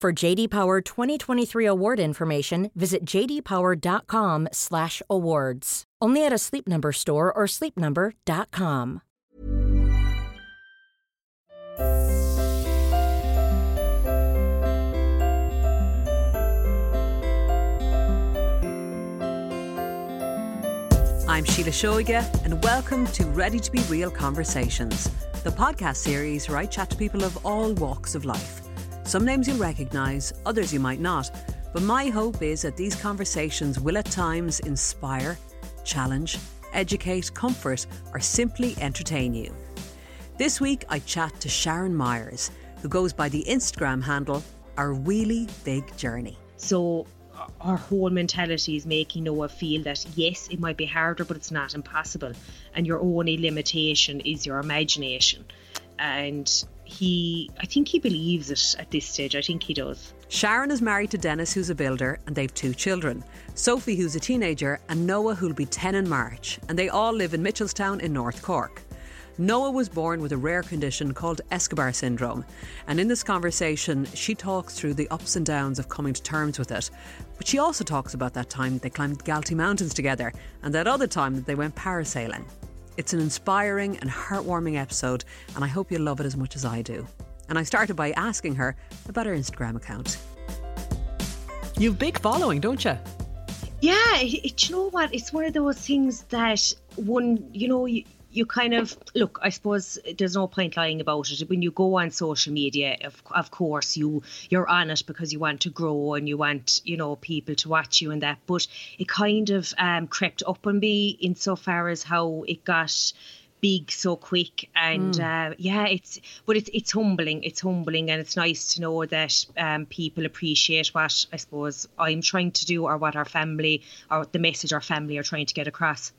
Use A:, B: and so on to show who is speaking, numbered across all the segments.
A: For JD Power 2023 award information, visit jdpower.com/awards. Only at a Sleep Number store or sleepnumber.com.
B: I'm Síle Seoige, and welcome to Ready to Be Real Conversations, the podcast series where I chat to people of all walks of life. Some names you'll recognise, others you might not, but my hope is that these conversations will at times inspire, challenge, educate, comfort, or simply entertain you. This week I chat to Sharon Myers, who goes by the Instagram handle Our Wheelie Big Journey.
C: So our whole mentality is making Noah feel that yes, it might be harder, but it's not impossible. And your only limitation is your imagination. And he, I think he believes it at this stage. I think he does.
B: Sharon is married to Dennis, who's a builder, and they've two children Sophie, who's a teenager, and Noah, who'll be 10 in March. And they all live in Mitchelstown in North Cork. Noah was born with a rare condition called Escobar syndrome. And in this conversation, she talks through the ups and downs of coming to terms with it. But she also talks about that time they climbed the Galtee Mountains together and that other time that they went parasailing. It's an inspiring and heartwarming episode, and I hope you'll love it as much as I do. And I started by asking her about her Instagram account. You've big following, don't you?
C: Yeah, it, it- you know what? It's one of those things that one, you know, you, you kind of look. I suppose there's no point lying about it. When you go on social media, of, of course, you you're on it because you want to grow and you want you know people to watch you and that. But it kind of um, crept up on me insofar as how it got big so quick and uh, yeah it's but it's it's humbling it's humbling and it's nice to know that um, people appreciate what I suppose I'm trying to do or what our family or the message our family are trying to get across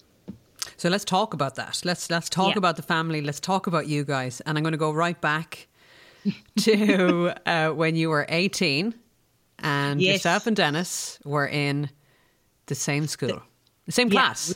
B: So let's talk about that. Let's let's talk
C: Yeah.
B: about the family. Let's talk about you guys. And I'm going to go right back to uh, when you were 18 and
C: Yes.
B: yourself and Dennis were in the same school, the same
C: Yeah.
B: class.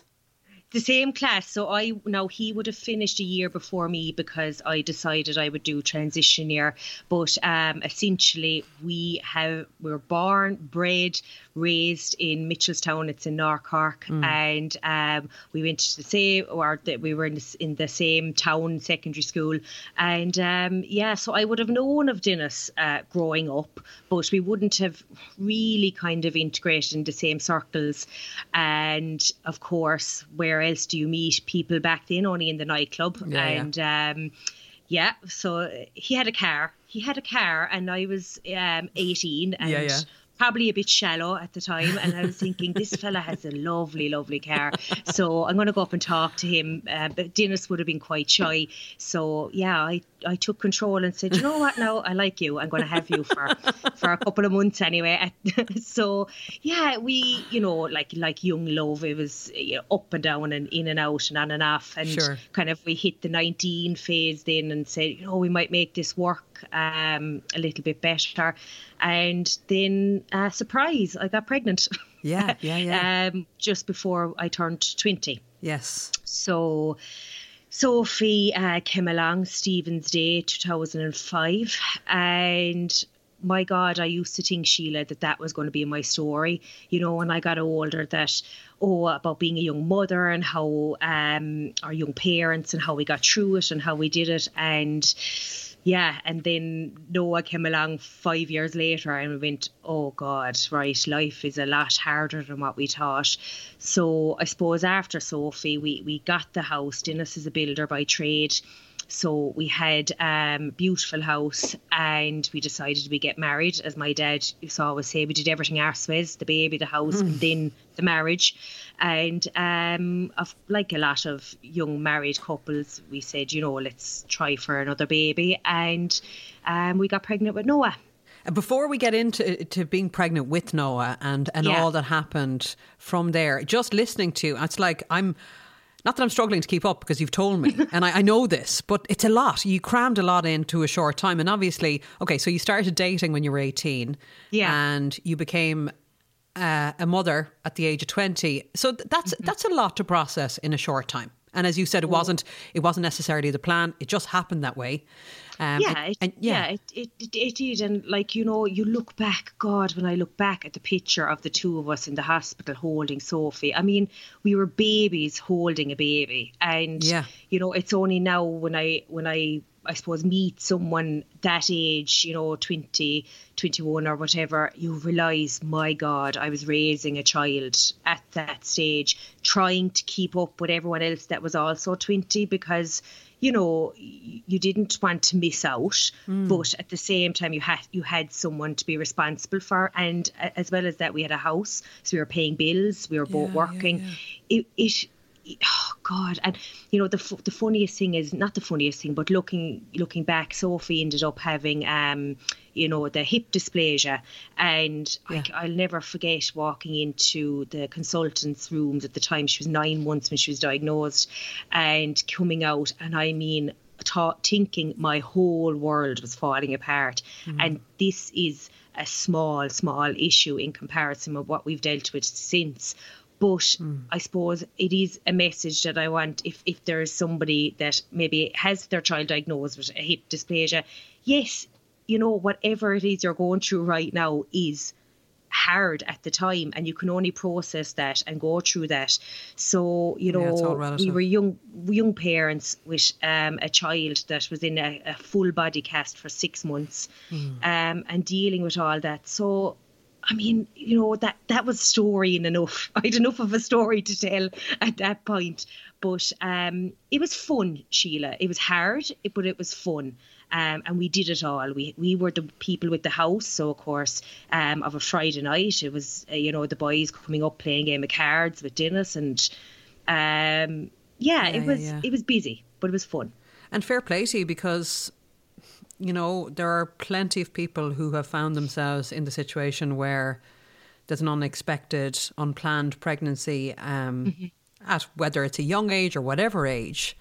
C: the same class so i now he would have finished a year before me because i decided i would do transition year but um essentially we have we were born bred raised in mitchelstown. It's in north cork and um we went to the same or that we were in the, in the same town secondary school. And um yeah so i would have known of dennis uh, growing up but we wouldn't have really kind of integrated in the same circles. And of course where else do you meet people back then? Only in the nightclub.
B: Yeah, yeah.
C: and um yeah so he had a car. He had a car and i was um 18 and
B: Yeah, yeah.
C: Probably a bit shallow at the time and i was thinking this fella has a lovely lovely car. So i'm going to go up and talk to him uh, but dennis would have been quite shy. So yeah i i took control and said you know what? Now i like you. I'm going to have you for for a couple of months anyway. So yeah we you know like like young love it was you know, up and down and in and out and on and off. And
B: Sure.
C: kind of we hit the 19 phase then and said you know we might make this work um, a little bit better. And then, uh, surprise, I got pregnant.
B: Yeah, yeah, yeah.
C: um, just before I turned 20.
B: yes.
C: So Sophie uh, came along Stephen's Day 2005 and my God, I used to think, Sheila, that that was going to be my story. You know, when I got older, that, oh, about being a young mother and how um, our young parents and how we got through it and how we did it. And yeah, and then Noah came along five years later and we went, oh God, right, life is a lot harder than what we thought. So I suppose after Sophie, we, we got the house. Dennis is a builder by trade. So we had um beautiful house and we decided we get married as my dad used to always say we did everything ourselves, the baby, the house and then the marriage. And um of like a lot of young married couples, we said, you know, let's try for another baby and um we got pregnant with Noah.
B: Before we get into to being pregnant with Noah and, and
C: Yeah.
B: all that happened from there, just listening to it's like I'm not that I'm struggling to keep up because you've told me and I, I know this, but it's a lot. You crammed a lot into a short time. And obviously, okay, so you started dating when you were 18
C: Yeah.
B: and you became uh, a mother at the age of 20. So th- that's
C: Mm-hmm.
B: that's a lot to process in a short time. And as you said, it wasn't it wasn't necessarily the plan. It just happened that way. Um,
C: yeah,
B: and-
C: it,
B: and-
C: yeah, it, it, it, it did. And like, you know, you look back, God, when I look back at the picture of the two of us in the hospital holding Sophie, I mean, we were babies holding a baby. And,
B: Yeah.
C: you know, it's only now when I, when I, I suppose meet someone that age, you know, 20, 21 or whatever, you realise, my God, I was raising a child at that stage, trying to keep up with everyone else that was also 20 because you know you didn't want to miss out hmm. but at the same time you had you had someone to be responsible for. And uh, as well as that we had a house so we were paying bills we were both
B: Yeah, yeah,
C: working. it, it oh god. And you know the the funniest thing is not the funniest thing but looking looking back sophie ended up having um you know the hip dysplasia. And I, i'll never forget walking into the consultant's rooms at the time. She was nine months when she was diagnosed and coming out. And i mean thought, thinking my whole world was falling apart. And this is a small small issue in comparison with what we've dealt with since but I suppose it is a message that I want if, if there is somebody that maybe has their child diagnosed with a hip dysplasia, yes, you know, whatever it is you're going through right now is hard at the time and you can only process that and go through that. So, you
B: Yeah,
C: know,
B: relative.
C: we were young young parents with um, a child that was in a, a full body cast for six months
B: Hmm.
C: um, and dealing with all that. So I mean, you know, that that was story in enough. I had enough of a story to tell at that point. But um, it was fun, Sheila. It was hard, but it was fun. Um, and we did it all. We we were the people with the house. So of course, um, of a Friday night, it was uh, you know the boys coming up playing a game of cards with Dennis, and um, yeah,
B: Yeah,
C: it
B: yeah,
C: was
B: yeah.
C: it was busy, but it was fun.
B: And fair play to you because, you know, there are plenty of people who have found themselves in the situation where there's an unexpected, unplanned pregnancy um, at whether it's a young age or whatever age.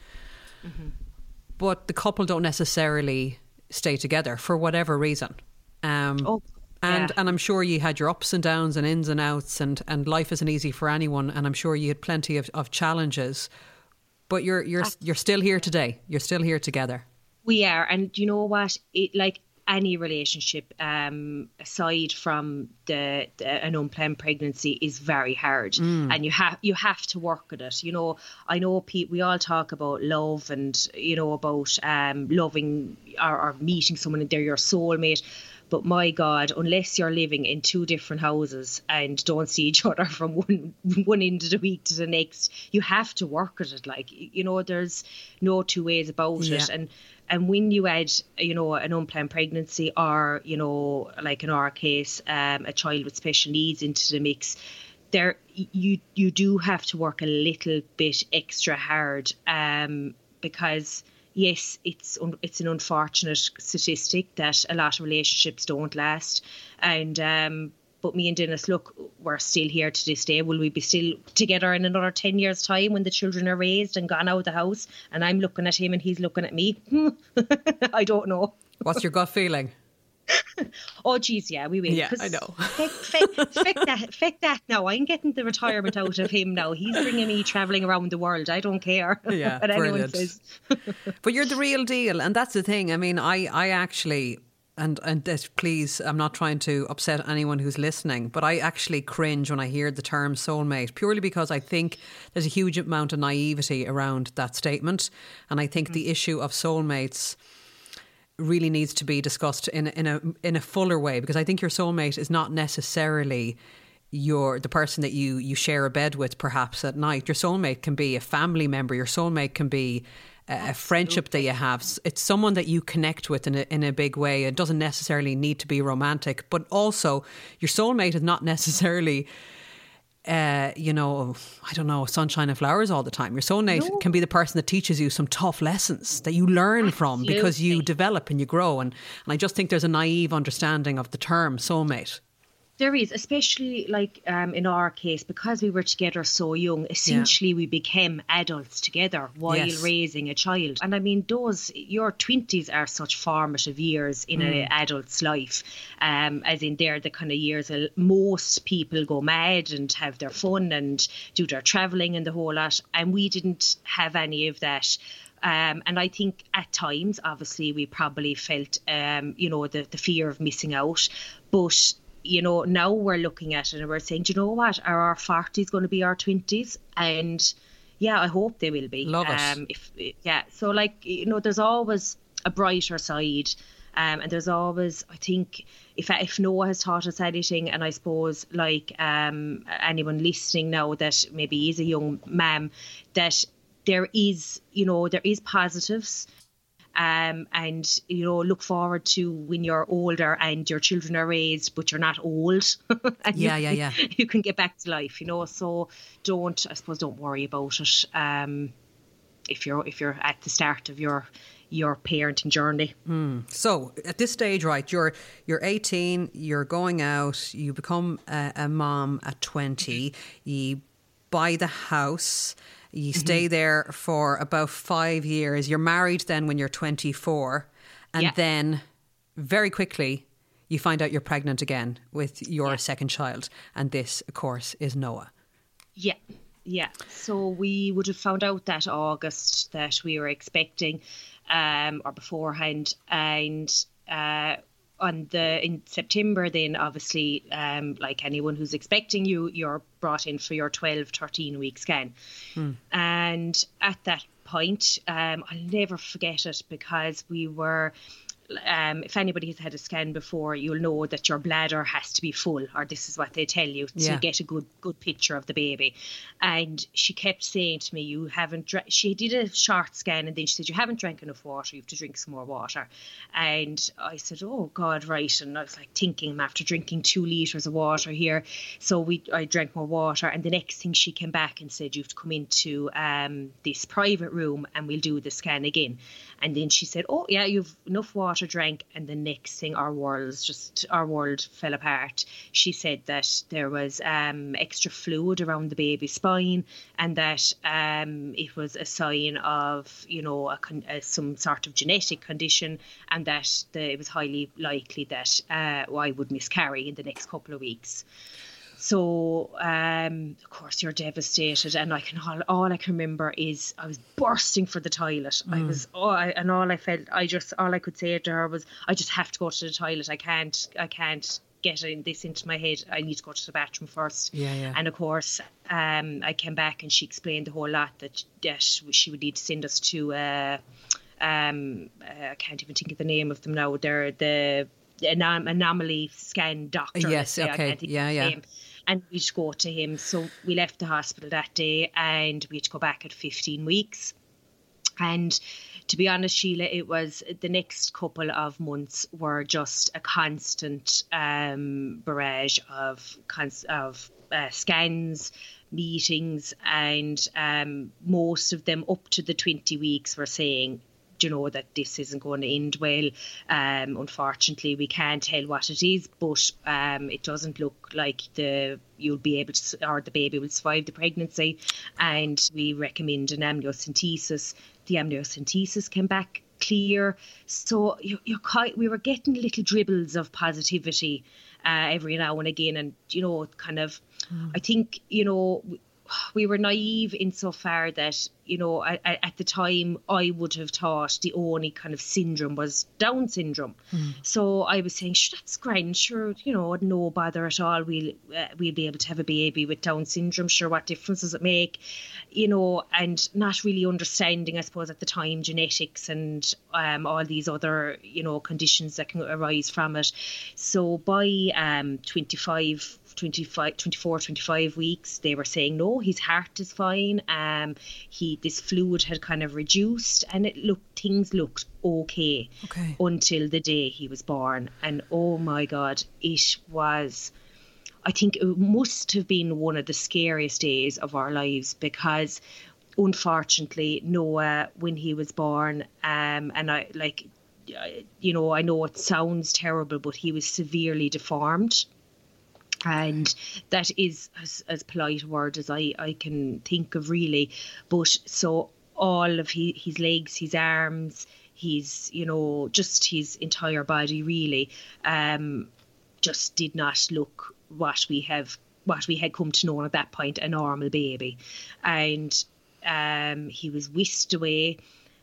B: But the couple don't necessarily stay together for whatever reason. Um,
C: Oh,
B: and
C: yeah.
B: and I'm sure you had your ups and downs and ins and outs, and, and life isn't easy for anyone. And I'm sure you had plenty of, of challenges. But you're you're you're still here today. You're still here together.
C: We are, and you know what? It like any relationship, um, aside from the, the an unplanned pregnancy, is very hard, and you have you have to work at it. You know, I know people. We all talk about love, and you know about um, loving or, or meeting someone and they're your soulmate. But my God, unless you're living in two different houses and don't see each other from one one end of the week to the next, you have to work at it. Like you know, there's no two ways about
B: Yeah.
C: it. And and when you add, you know, an unplanned pregnancy or you know, like in our case, um, a child with special needs into the mix, there you you do have to work a little bit extra hard, um, because yes, it's un- it's an unfortunate statistic that a lot of relationships don't last, and um, but me and Dennis, look, we're still here to this day. Will we be still together in another ten years' time when the children are raised and gone out of the house? And I'm looking at him and he's looking at me. I don't know.
B: What's your gut feeling?
C: oh geez, yeah, we will.
B: Yeah, I know.
C: Feck, feck, feck that, feck that. Now I'm getting the retirement out of him. Now he's bringing me traveling around the world. I don't care.
B: Yeah,
C: what anyone says.
B: but you're the real deal, and that's the thing. I mean, I, I actually. And and this, please, I'm not trying to upset anyone who's listening, but I actually cringe when I hear the term soulmate, purely because I think there's a huge amount of naivety around that statement, and I think mm. the issue of soulmates really needs to be discussed in in a in a fuller way because I think your soulmate is not necessarily your the person that you you share a bed with perhaps at night. Your soulmate can be a family member. Your soulmate can be a, friendship that you have it's someone that you connect with in a, in a big way it doesn't necessarily need to be romantic but also your soulmate is not necessarily uh, you know, I don't know, sunshine and flowers all the time. Your soulmate no. can be the person that teaches you some tough lessons that you learn Absolutely. from because you develop and you grow. And, and I just think there's a naive understanding of the term soulmate.
C: There is, especially like um, in our case, because we were together so young, essentially yeah. we became adults together while yes. raising a child. And I mean, those, your 20s are such formative years in mm. an adult's life, um, as in they're the kind of years most people go mad and have their fun and do their travelling and the whole lot. And we didn't have any of that. Um, and I think at times, obviously, we probably felt, um, you know, the, the fear of missing out. But you know, now we're looking at it and we're saying, do you know what? Are our 40s going to be our 20s? And yeah, I hope they will be.
B: Love it.
C: Um, if, yeah, so like, you know, there's always a brighter side. Um, and there's always, I think, if if Noah has taught us anything, and I suppose like um, anyone listening now that maybe is a young mom, that there is, you know, there is positives um, and you know look forward to when you're older and your children are raised, but you're not old.
B: yeah,
C: you,
B: yeah, yeah.
C: You can get back to life, you know. So don't, I suppose, don't worry about it. Um, if you're if you're at the start of your your parenting journey.
B: Mm. So at this stage, right, you're you're 18, you're going out, you become a, a mom at 20, you buy the house. You mm-hmm. stay there for about five years. You're married then when you're 24. And yeah. then very quickly, you find out you're pregnant again with your yeah. second child. And this, of course, is Noah.
C: Yeah. Yeah. So we would have found out that August that we were expecting um, or beforehand. And uh, on the in September, then obviously, um, like anyone who's expecting you, you're brought in for your 12, 13 week scan. Hmm. And at that point, um, I'll never forget it because we were um, if anybody has had a scan before, you'll know that your bladder has to be full, or this is what they tell you to yeah. get a good good picture of the baby. And she kept saying to me, "You haven't." Dra-. She did a short scan, and then she said, "You haven't drank enough water. You have to drink some more water." And I said, "Oh God, right." And I was like thinking, after drinking two liters of water here, so we I drank more water. And the next thing she came back and said, "You have to come into um, this private room, and we'll do the scan again." And then she said, "Oh yeah, you've enough water drank." And the next thing, our worlds just our world fell apart. She said that there was um, extra fluid around the baby's spine, and that um, it was a sign of you know a, a, some sort of genetic condition, and that the, it was highly likely that uh, I would miscarry in the next couple of weeks. So, um, of course, you're devastated, and I can all, all, I can remember is I was bursting for the toilet. Mm. I was, oh, I, and all I felt, I just, all I could say to her was, I just have to go to the toilet. I can't, I can't get in this into my head. I need to go to the bathroom first.
B: Yeah, yeah.
C: And of course, um, I came back and she explained the whole lot that that she would need to send us to. Uh, um, uh, I can't even think of the name of them now. They're the anom- anomaly scan doctor.
B: Yes, okay, yeah, yeah. Name
C: and we'd go to him. So we left the hospital that day and we had to go back at 15 weeks. And to be honest, Sheila, it was the next couple of months were just a constant um, barrage of of uh, scans, meetings, and um, most of them up to the 20 weeks were saying you know that this isn't going to end well. Um, unfortunately, we can't tell what it is, but um, it doesn't look like the you'll be able to or the baby will survive the pregnancy. And we recommend an amniocentesis. The amniocentesis came back clear. So you, you're quite, we were getting little dribbles of positivity uh, every now and again, and you know, kind of. Mm. I think you know we were naive insofar that you know at, at, the time I would have thought the only kind of syndrome was Down syndrome. Mm. So I was saying, sure, that's great, sure, you know, no bother at all. We'll uh, we'll be able to have a baby with Down syndrome. Sure, what difference does it make? You know, and not really understanding, I suppose, at the time genetics and um, all these other you know conditions that can arise from it. So by um, 25 25, 24, 25 weeks, they were saying no, his heart is fine. Um, he this fluid had kind of reduced, and it looked things looked okay,
B: okay.
C: until the day he was born. And oh my God, it was. I think it must have been one of the scariest days of our lives because unfortunately Noah when he was born um and I like you know I know it sounds terrible but he was severely deformed and that is as, as polite a word as I, I can think of really. But so all of his, his legs his arms his you know just his entire body really um just did not look what we have what we had come to know at that point a normal baby. And um he was whisked away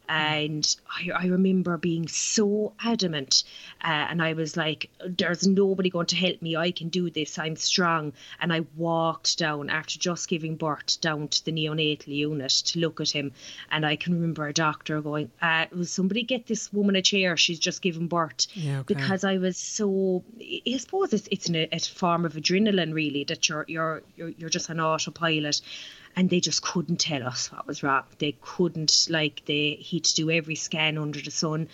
C: and I, I remember being so adamant. Uh, and I was like, there's nobody going to help me. I can do this. I'm strong. And I walked down after just giving birth down to the neonatal unit to look at him. And I can remember a doctor going, uh, Will somebody get this woman a chair? She's just given birth.
B: Yeah, okay.
C: Because I was so, I suppose it's, it's an, a form of adrenaline, really, that you're, you're, you're, you're just an autopilot and they just couldn't tell us what was wrong. They couldn't like they he'd do every scan under the sun,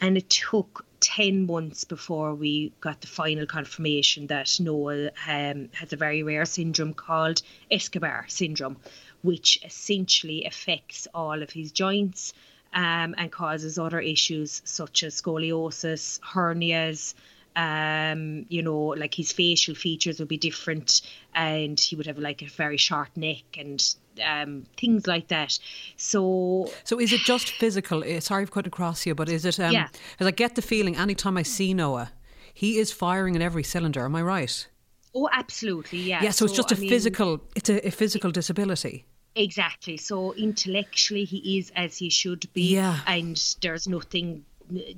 C: and it took ten months before we got the final confirmation that Noah um, has a very rare syndrome called Escobar syndrome, which essentially affects all of his joints. Um, and causes other issues such as scoliosis, hernias, um, you know, like his facial features would be different and he would have like a very short neck and um, things like that. So,
B: so is it just physical? Eh, sorry for cutting across you, but is it? Um, yeah. Because I get the feeling anytime I see Noah, he is firing in every cylinder. Am I right?
C: Oh, absolutely. Yeah.
B: Yeah. So, so it's just I a mean, physical. It's a, a physical disability.
C: Exactly. So intellectually, he is as he should be.
B: Yeah.
C: And there's nothing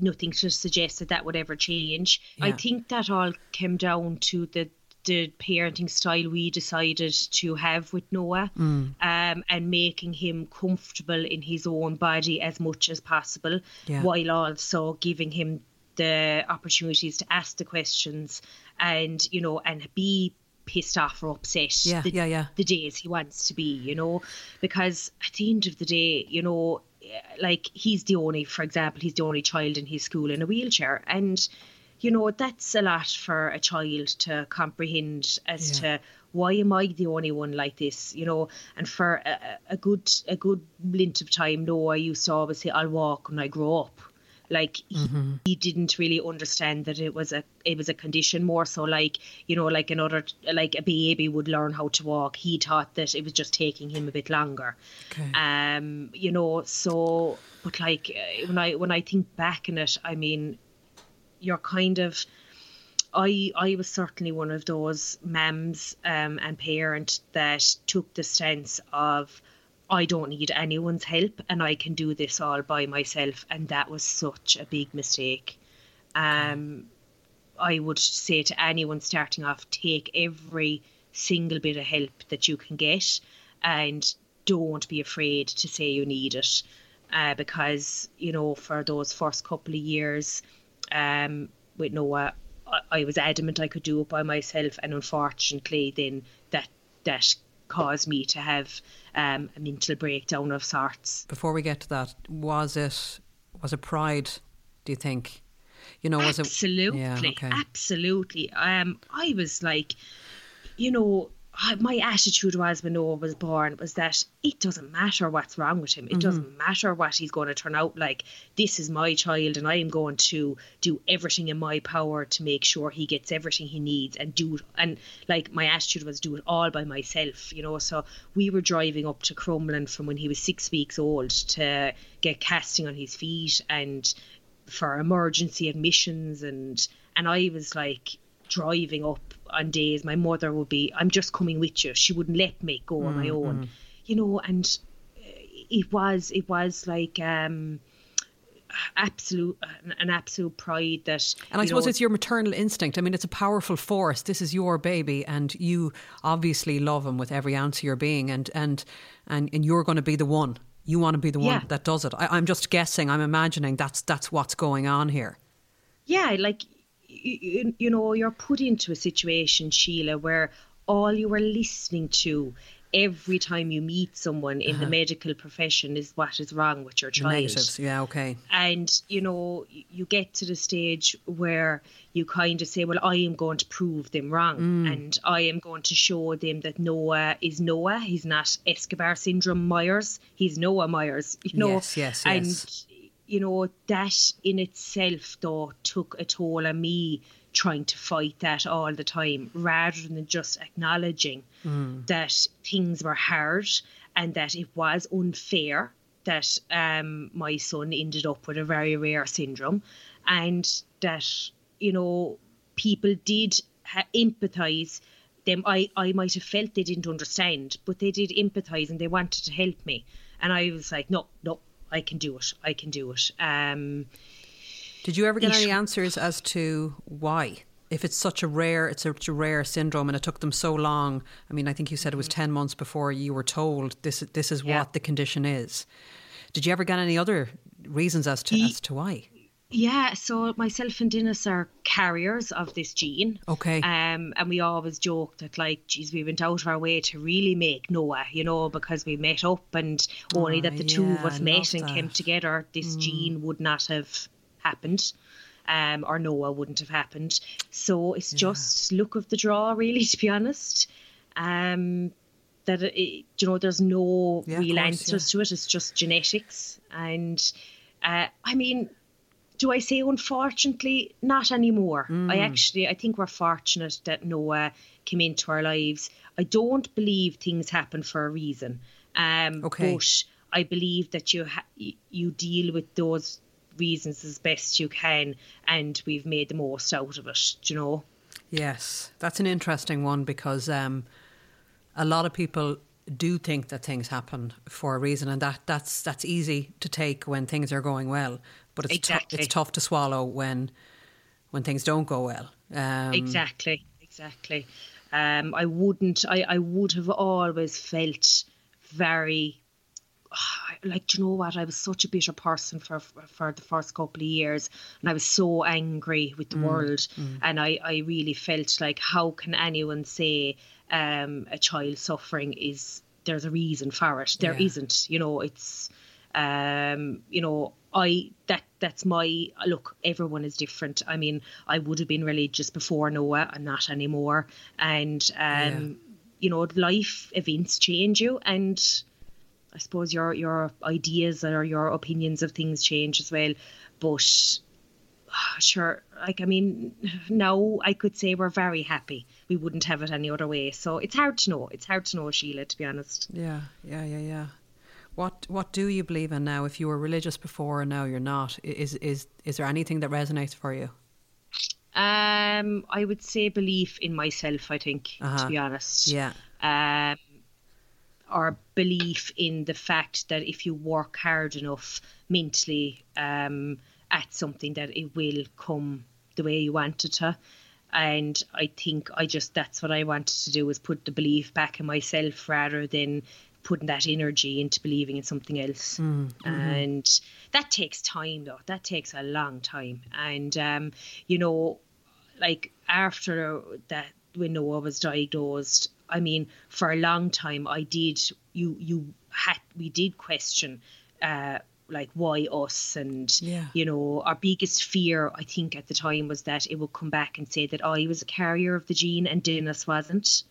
C: nothing to suggest that that would ever change. Yeah. I think that all came down to the the parenting style we decided to have with Noah mm. um, and making him comfortable in his own body as much as possible yeah. while also giving him the opportunities to ask the questions and you know and be pissed off or upset
B: yeah,
C: the,
B: yeah, yeah.
C: the days he wants to be you know because at the end of the day you know Eh, like he's the only, for example, he's the only child in his school in a wheelchair, and you know that's a lot for a child to comprehend as yeah. to why am I the only one like this, you know? And for a, a good a good length of time, no, I used to always say I'll walk when I grow up, like mm-hmm. he, he, didn't really understand that it was a it was a condition more so like you know like another like a baby would learn how to walk he thought that it was just taking him a bit longer
B: okay.
C: um you know so but like uh, when i when i think back in it i mean you're kind of I I was certainly one of those mums um, and parent that took the stance of I don't need anyone's help and I can do this all by myself. And that was such a big mistake. Um, I would say to anyone starting off, take every single bit of help that you can get and don't be afraid to say you need it. Uh, because, you know, for those first couple of years um, with Noah, I, I was adamant I could do it by myself. And unfortunately, then that, that caused me to have um, a mental breakdown of sorts.
B: Before we get to that, was it was it pride? Do you think? You know, was
C: absolutely,
B: it absolutely,
C: yeah, okay. absolutely. Um, I was like, you know, my attitude was when Noah was born was that it doesn't matter what's wrong with him. It mm-hmm. doesn't matter what he's going to turn out like. This is my child, and I am going to do everything in my power to make sure he gets everything he needs and do it. And like my attitude was do it all by myself, you know. So we were driving up to Crumlin from when he was six weeks old to get casting on his feet and for emergency admissions and and I was like driving up on days my mother would be i'm just coming with you. She wouldn't let me go mm, on my own mm. you know and it was it was like um absolute an absolute pride that
B: and i suppose know, it's your maternal instinct. I mean it's a powerful force. This is your baby and you obviously love him with every ounce of your being and and and, and you're going to be the one. You want to be the one yeah. that does it. I, i'm just guessing i'm imagining that's that's what's going on here.
C: Yeah like you, you know, you're put into a situation, Sheila, where all you are listening to every time you meet someone in uh-huh. the medical profession is what is wrong with your child.
B: Negatives, yeah, okay.
C: And you know, you get to the stage where you kind of say, "Well, I am going to prove them wrong, mm. and I am going to show them that Noah is Noah. He's not Escobar syndrome Myers. He's Noah Myers. You know,
B: yes, yes, yes.
C: And you know, that in itself, though, took a toll on me trying to fight that all the time rather than just acknowledging mm. that things were hard and that it was unfair that um, my son ended up with a very rare syndrome and that, you know, people did ha- empathize them I, I might have felt they didn't understand but they did empathize and they wanted to help me and i was like no no I can do it. I can do it. Um,
B: Did you ever get any answers as to why? If it's such a rare, it's such a rare syndrome, and it took them so long. I mean, I think you said it was ten months before you were told this. This is yeah. what the condition is. Did you ever get any other reasons as to he, as to why?
C: Yeah, so myself and Dennis are carriers of this gene.
B: Okay.
C: Um, and we always joke that like, geez, we went out of our way to really make Noah, you know, because we met up and only oh, that the yeah, two of us met and that. came together, this mm. gene would not have happened. Um, or Noah wouldn't have happened. So it's yeah. just look of the draw, really, to be honest. Um, that it, you know, there's no yeah, real course, answers to it. It's just genetics, and uh, I mean, do I say unfortunately? Not anymore. Mm. I actually, I think we're fortunate that Noah came into our lives. I don't believe things happen for a reason. Um, okay. But I believe that you ha- you deal with those reasons as best you can, and we've made the most out of it. Do you know?
B: Yes, that's an interesting one because um, a lot of people do think that things happen for a reason, and that that's that's easy to take when things are going well but it's exactly. it's tough to swallow when when things don't go well.
C: Um, exactly, exactly. Um, I wouldn't. I, I would have always felt very like do you know what I was such a bitter person for for the first couple of years and I was so angry with the mm, world mm. and I I really felt like how can anyone say um, a child suffering is there's a reason for it There yeah. not you know it's um, you know I that that's my look. Everyone is different. I mean, I would have been religious before Noah. I'm not anymore, and um, yeah. you know, life events change you, and I suppose your your ideas or your opinions of things change as well. But sure, like I mean, now I could say we're very happy. We wouldn't have it any other way. So it's hard to know. It's hard to know, Sheila. To be honest.
B: Yeah, yeah, yeah, yeah. What what do you believe in now? If you were religious before and now you're not, is is is there anything that resonates for you?
C: Um, I would say belief in myself. I think, uh-huh. to be honest.
B: Yeah.
C: Um, or belief in the fact that if you work hard enough mentally um, at something, that it will come the way you want it to. And I think I just that's what I wanted to do was put the belief back in myself rather than putting that energy into believing in something else. Mm, mm-hmm. And that takes time, though. That takes a long time. And, um, you know, like after that, when Noah was diagnosed, I mean, for a long time, I did, you, you had, we did question, uh, like why us and yeah. you know our biggest fear i think at the time was that it would come back and say that i was a carrier of the gene and dennis wasn't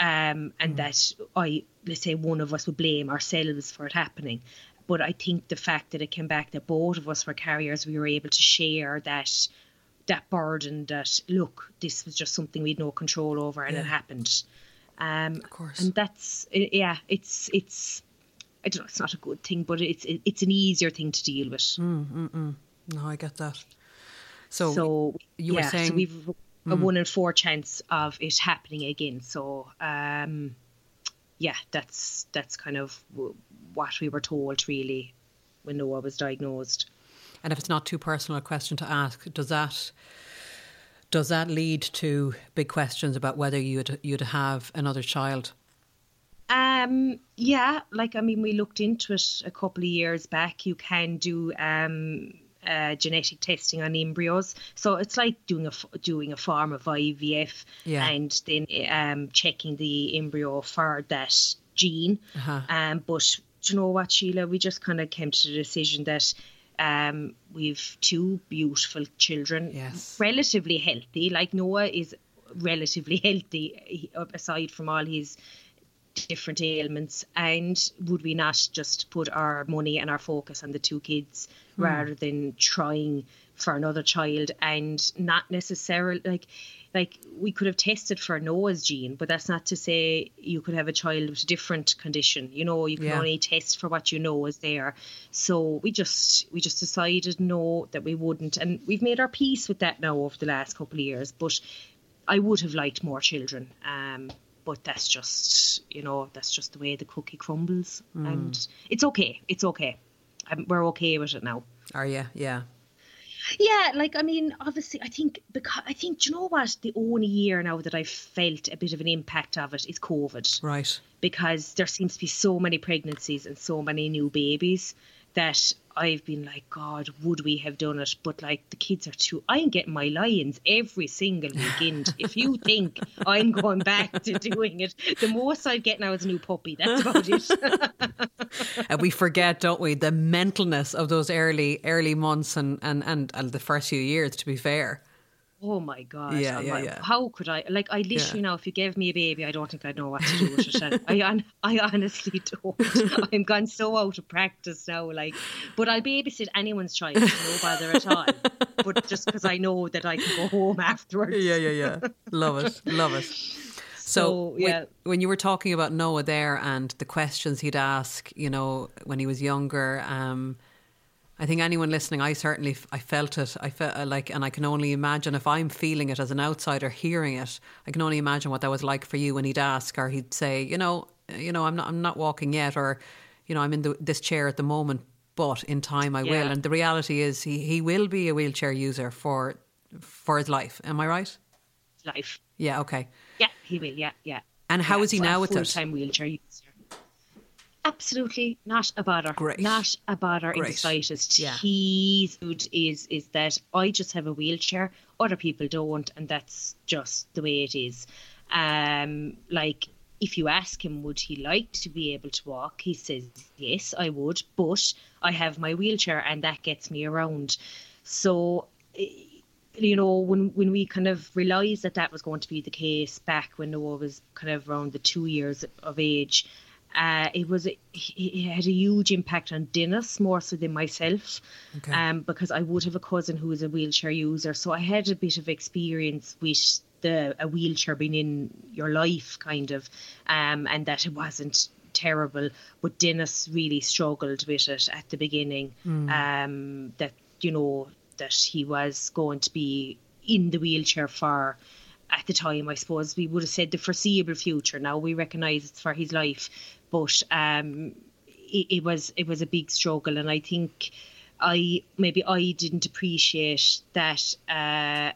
C: um, and that I let's say one of us would blame ourselves for it happening. But I think the fact that it came back that both of us were carriers, we were able to share that that burden that look, this was just something we had no control over and
B: Yeah.
C: it happened. Um,
B: Of course.
C: and that's yeah, it's it's I don't know, it's not a good thing, but it's it's an easier thing to deal with.
B: No, I get that. So,
C: so
B: you were saying- Mm.
C: so we've a one in four chance of it happening again. So um, yeah, that's that's kind of what we were told really when Noah was diagnosed.
B: and if it's not too personal a question to ask, does that does that lead to big questions about whether you'd you'd have another child?
C: Um, yeah, like I mean, we looked into it a couple of years back. You can do um, uh, genetic testing on embryos, so it's like doing a doing a form of IVF,
B: Yeah.
C: and then um, checking the embryo for that gene.
B: Uh-huh.
C: Um, but do you know what, Sheila? We just kind of came to the decision that. Um, we've two beautiful children,
B: Yes.
C: relatively healthy. Like Noah is relatively healthy, aside from all his different ailments and would we not just put our money and our focus on the two kids rather than trying for another child and not necessarily like like we could have tested for Noah's gene but that's not to say you could have a child with a different condition you know you can
B: Yeah.
C: only test for what you know is there so we just we just decided no that we wouldn't and we've made our peace with that now over the last couple of years but I would have liked more children. Um, but that's just, you know, that's just the way the cookie crumbles. And it's okay. It's okay. We're okay with it now.
B: Are you? Yeah.
C: Yeah, like I mean, obviously, I think because I think do you know what? The only year now that I've felt a bit of an impact of it is COVID
B: Right.
C: because there seems to be so many pregnancies and so many new babies that I've been like, God, would we have done it? But like the kids are too. I'm getting my lions every single weekend. if you think I'm going back to doing it, the most I get now is a new puppy. That's about it.
B: and we forget, don't we, the mentalness of those early early months and and and, and the first few years. To be fair,
C: Oh my god!
B: Yeah, yeah,
C: like,
B: yeah.
C: How could I? Like, I literally
B: Yeah.
C: now, if you gave me a baby, I don't think I'd know what to do with it. I, I honestly don't. I'm gone so out of practice now. Like, but I'll babysit anyone's child, no bother at all. But just because I know that I can go home afterwards.
B: yeah, yeah, yeah. love it, love it. So,
C: So,
B: when-
C: yeah.
B: when, you were talking about Noah there and the questions he'd ask, you know, when he was younger, um, I think anyone listening, I certainly I felt it. I felt uh, like, and I can only imagine if I'm feeling it as an outsider, hearing it. I can only imagine what that was like for you when he'd ask or he'd say, you know, you know, I'm not, I'm not walking yet, or, you know, I'm in the, this chair at the moment, but in time I will. And the reality is, he he will be a wheelchair user for for his life. Am I right?
C: Life.
B: Yeah. Okay.
C: Yeah, he will. Yeah, yeah.
B: And how
C: yeah,
B: is he now with it?
C: Full-time wheelchair user. Absolutely not a bother.
B: Great.
C: Not a bother in the
B: Great.
C: slightest.
B: Yeah.
C: His mood is is that I just have a wheelchair, other people don't, and that's just the way it is. Um, like if you ask him, would he like to be able to walk? He says, yes, I would, but I have my wheelchair, and that gets me around. So eh, you know, when when we kind of realised that that was going to be the case back when Noah was kind of around the two years of age, uh, it was it, it had a huge impact on Dennis more so than myself,
B: Okay.
C: um, because I would have a cousin who is a wheelchair user, so I had a bit of experience with the a wheelchair being in your life, kind of, um, and that it wasn't terrible, but Dennis really struggled with it at the beginning. Um, that you know that he was going to be in the wheelchair for at the time I suppose. We would have said the foreseeable future. Now we recognize it's for his life but um it, it was it was a big struggle. And I think I maybe I didn't appreciate that uh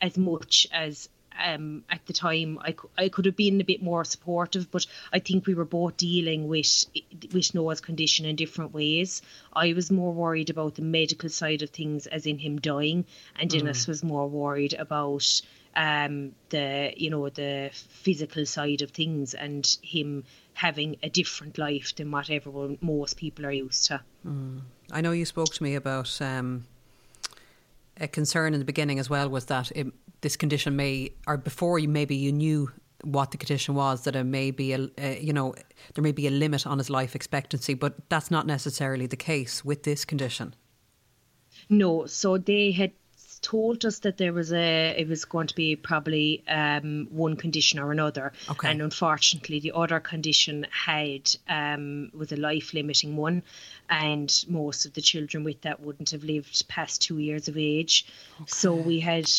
C: as much as um, at the time I, I could have been a bit more supportive, but I think we were both dealing with with Noah's condition in different ways. I was more worried about the medical side of things, as in him dying, and Dennis was more worried about um, the you know the physical side of things and him having a different life than what everyone most people are used to.
B: I know you spoke to me about um, a concern in the beginning as well was that it, this condition may, or before you maybe you knew what the condition was, that it may be a, uh, you know, there may be a limit on his life expectancy, but that's not necessarily the case with this condition.
C: No, so they had told us that there was a it was going to be probably um, one condition or another
B: okay.
C: and unfortunately the other condition had um, was a life limiting one and most of the children with that wouldn't have lived past two years of age okay. so we had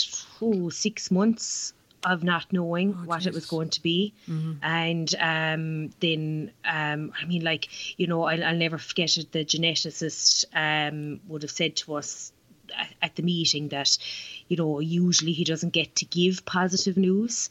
C: oh, six months of not knowing oh, what geez. it was going to be. Mm-hmm. And um, then, um, I mean, like, you know, I'll, I'll never forget it. The geneticist um, would have said to us at the meeting that, you know, usually he doesn't get to give positive news.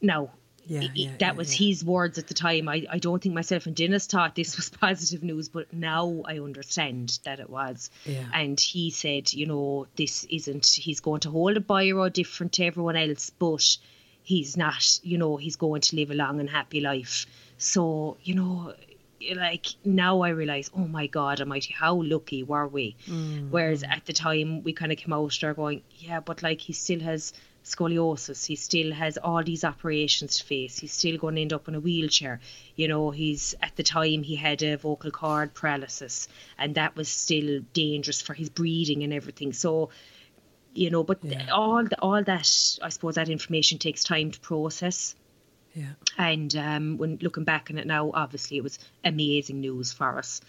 C: Now,
B: yeah, yeah,
C: that
B: yeah,
C: was his words at the time. I, I don't think myself and Dennis thought this was positive news, but now I understand that it was. And he said, you know, this isn't, he's going to hold a biro different to everyone else, but he's not, you know, he's going to live a long and happy life. So, you know, like now I realize, oh my God Almighty, how lucky were we? Mm. Whereas at the time we kind of came out there going, yeah, but like he still has scoliosis, he still has all these operations to face, he's still going to end up in a wheelchair. You know, he's at the time he had a vocal cord paralysis, and that was still dangerous for his breathing and everything. So you know but yeah. all the, all that i suppose that information takes time to process
B: yeah.
C: And um, when looking back on it now, obviously it was amazing news for us.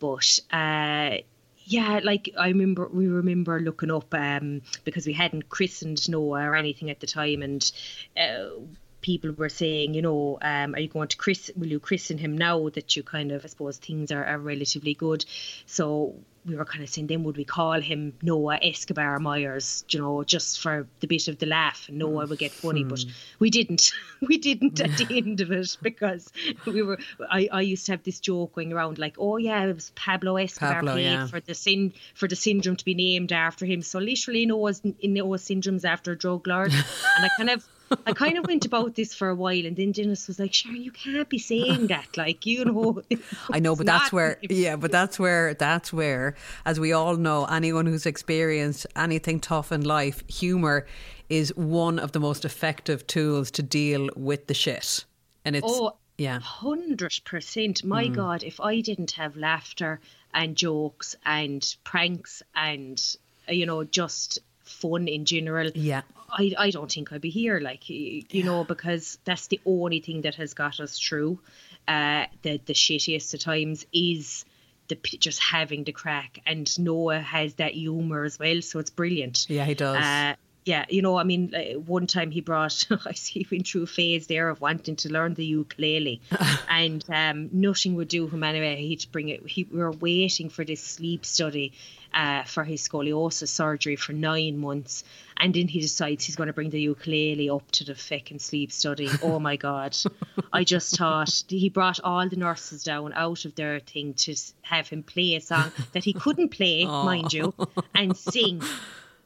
C: But uh, yeah, like I remember, we remember looking up um, because we hadn't christened Noah or anything at the time, and uh, people were saying, you know, um, are you going to chris? Will you christen him now that you kind of, I suppose, things are, are relatively good? So we were kind of saying, then would we call him Noah Escobar Myers, you know, just for the bit of the laugh, and Noah would get funny, but hmm. we didn't. we didn't at the end of it because we were. I, I used to have this joke going around like, oh yeah, it was Pablo Escobar
B: Pablo, yeah.
C: for the sin for the syndrome to be named after him. So literally Noah's Noah's syndrome's after a drug lord, and I kind of I kind of went about this for a while, and then Dennis was like, "Sure, you can't be saying that, like you know."
B: I know, but that's where, yeah, but that's where, that's where, as we all know, anyone who's experienced anything tough in life, humor is one of the most effective tools to deal with the shit, and it's.
C: Oh,
B: yeah.
C: Hundred percent. My mm. God, if I didn't have laughter and jokes and pranks and you know just fun in general.
B: Yeah.
C: I, I don't think I'd be here, like you yeah. know, because that's the only thing that has got us through. Uh, the the shittiest of times is the just having the crack, and Noah has that humor as well, so it's brilliant.
B: Yeah, he does.
C: Uh, yeah, you know, I mean, one time he brought, I see he went through a phase there of wanting to learn the ukulele, and um, nothing would do him anyway. He'd bring it. He, we were waiting for this sleep study uh, for his scoliosis surgery for nine months, and then he decides he's going to bring the ukulele up to the fucking sleep study. Oh my god! I just thought he brought all the nurses down out of their thing to have him play a song that he couldn't play, mind you, and sing.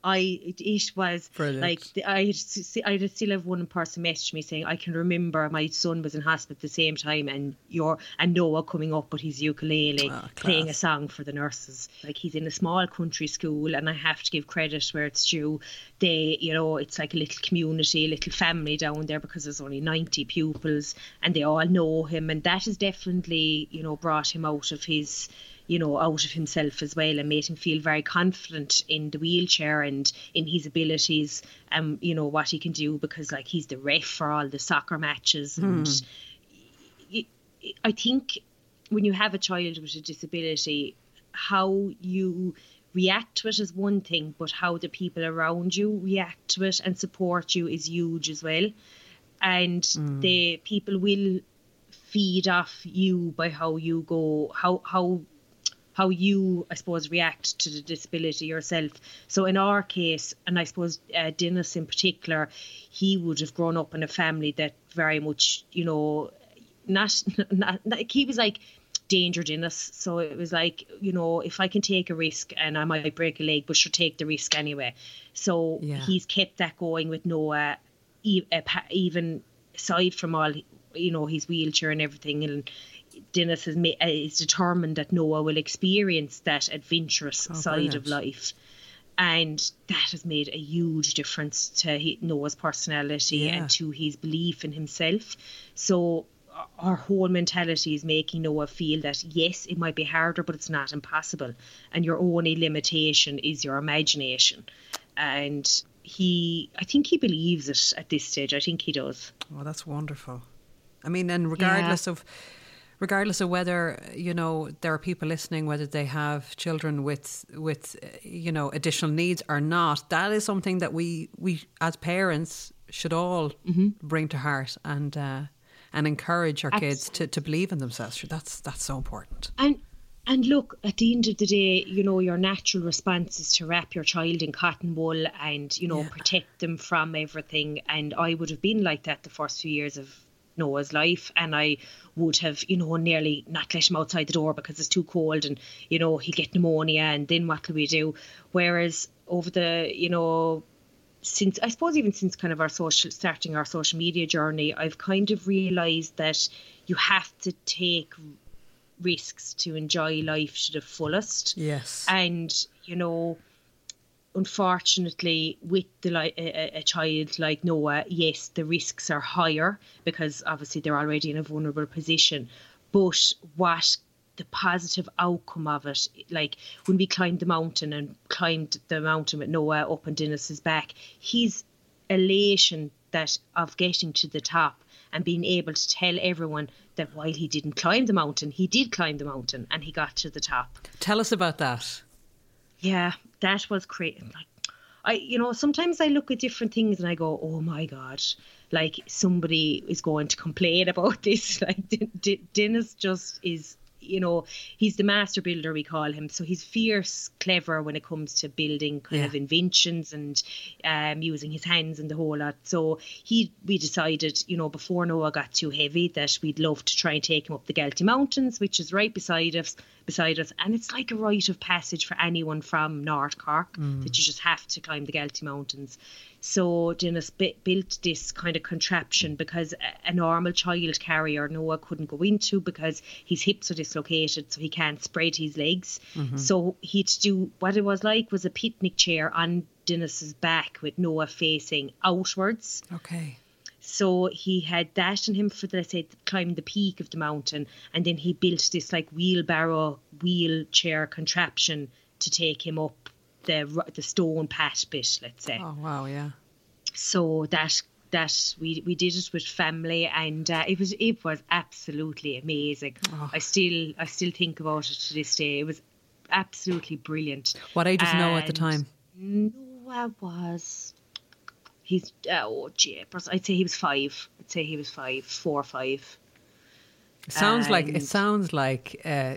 C: I it was Brilliant. like I I still have one person message me saying I can remember my son was in hospital at the same time and you're and Noah coming up with his ukulele oh, playing a song for the nurses. Like he's in a small country school and I have to give credit where it's due. They you know it's like a little community a little family down there because there's only 90 pupils and they all know him and that has definitely you know brought him out of his you know, out of himself as well and made him feel very confident in the wheelchair and in his abilities and, you know, what he can do because, like, he's the ref for all the soccer matches. And mm. I think when you have a child with a disability, how you react to it is one thing, but how the people around you react to it and support you is huge as well. And mm. the people will feed off you by how you go, how how how you, I suppose, react to the disability yourself. So in our case, and I suppose uh, Dennis in particular, he would have grown up in a family that very much, you know, not, not, not he was like danger Dennis. So it was like, you know, if I can take a risk and I might break a leg, but should take the risk anyway. So yeah. he's kept that going with Noah, even aside from all, you know, his wheelchair and everything. And Dennis is, is determined that Noah will experience that adventurous oh, side brilliant. of life. and that has made a huge difference to he, Noah's personality
B: Yeah.
C: and to his belief in himself. So uh, our whole mentality is making Noah feel that yes, it might be harder, but it's not impossible, and your only limitation is your imagination. And he, I think he believes it at this stage. I think he does.
B: Oh, that's wonderful. I mean, and regardless of regardless of whether you know there are people listening, whether they have children with with you know additional needs or not, that is something that we we as parents should all bring to heart and uh, and encourage our kids to, to believe in themselves. That's that's so important.
C: And and look, at the end of the day, you know, your natural response is to wrap your child in cotton wool and, you know,
B: Yeah.
C: protect them from everything. And I would have been like that the first few years of Noah's life. And I would have, you know, nearly not let him outside the door because it's too cold and, you know, he'd get pneumonia and then what could we do? Whereas over the, you know, since I suppose even since kind of our social starting our social media journey, I've kind of realised that you have to take risks to enjoy life to the fullest.
B: Yes.
C: And you know, unfortunately, with the a- a child like Noah, yes, the risks are higher because obviously they're already in a vulnerable position. But what the positive outcome of it, like when we climbed the mountain and climbed the mountain with Noah up on Dennis's back, his elation that of getting to the top and being able to tell everyone that while he didn't climb the mountain, he did climb the mountain and he got to the top.
B: Tell us about that.
C: Yeah, that was crazy. Like, I, you know, sometimes I look at different things and I go, "Oh my god!" Like somebody is going to complain about this. Like Dennis just is, you know, he's the master builder we call him. So he's fierce, clever when it comes to building kind
B: Yeah.
C: of inventions and um, using his hands and the whole lot. So he, we decided, you know, before Noah got too heavy, that we'd love to try and take him up the Galty Mountains, which is right beside us. Beside us, and it's like a rite of passage for anyone from North Cork that you just have to climb the Galty Mountains. So Dennis built this kind of contraption because a, normal child carrier Noah couldn't go into because his hips are dislocated, so he can't spread his legs. Mm-hmm. So he'd do what it was like was a picnic chair on Dennis's back with Noah facing outwards.
B: Okay.
C: So he had that in him for let's say climb the peak of the mountain, and then he built this like wheelbarrow wheelchair contraption to take him up the the stone pat bit, let's say.
B: Oh wow, yeah.
C: So that that we we did it with family, and uh, it was it was absolutely amazing. I still I still think about it to this day. It was absolutely brilliant.
B: What age was Noah at the
C: And
B: time?
C: Noah was. He's oh jeepers! I'd say he was five. I'd say he was five, four or five.
B: It sounds like it sounds like uh,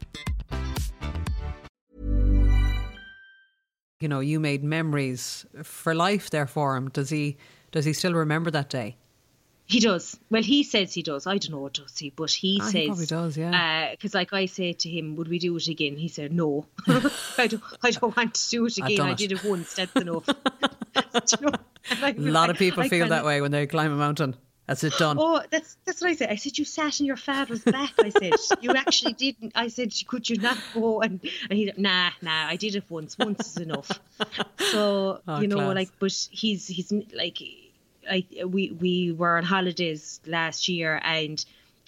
B: you know you made memories for life there for him. Does he does he still remember that day?
C: He does. Well, he says he does. I don't know, does he? But he
B: Ah,
C: says
B: he probably does, yeah.
C: Because, like I said to him, would we do it again? He said no. I don't. I don't want to do it again. I
B: it.
C: did it once. That's enough. You know?
B: A lot of people
C: I
B: feel
C: kinda-
B: that way when they climb a mountain. That's it done.
C: Oh, that's that's what I said. I said you sat in your father's back. I said you actually didn't. I said could you not go and and he said, nah nah I did it once. Once is enough. So
B: Oh,
C: you know
B: class.
C: like but he's he's like I we we were on holidays last year and.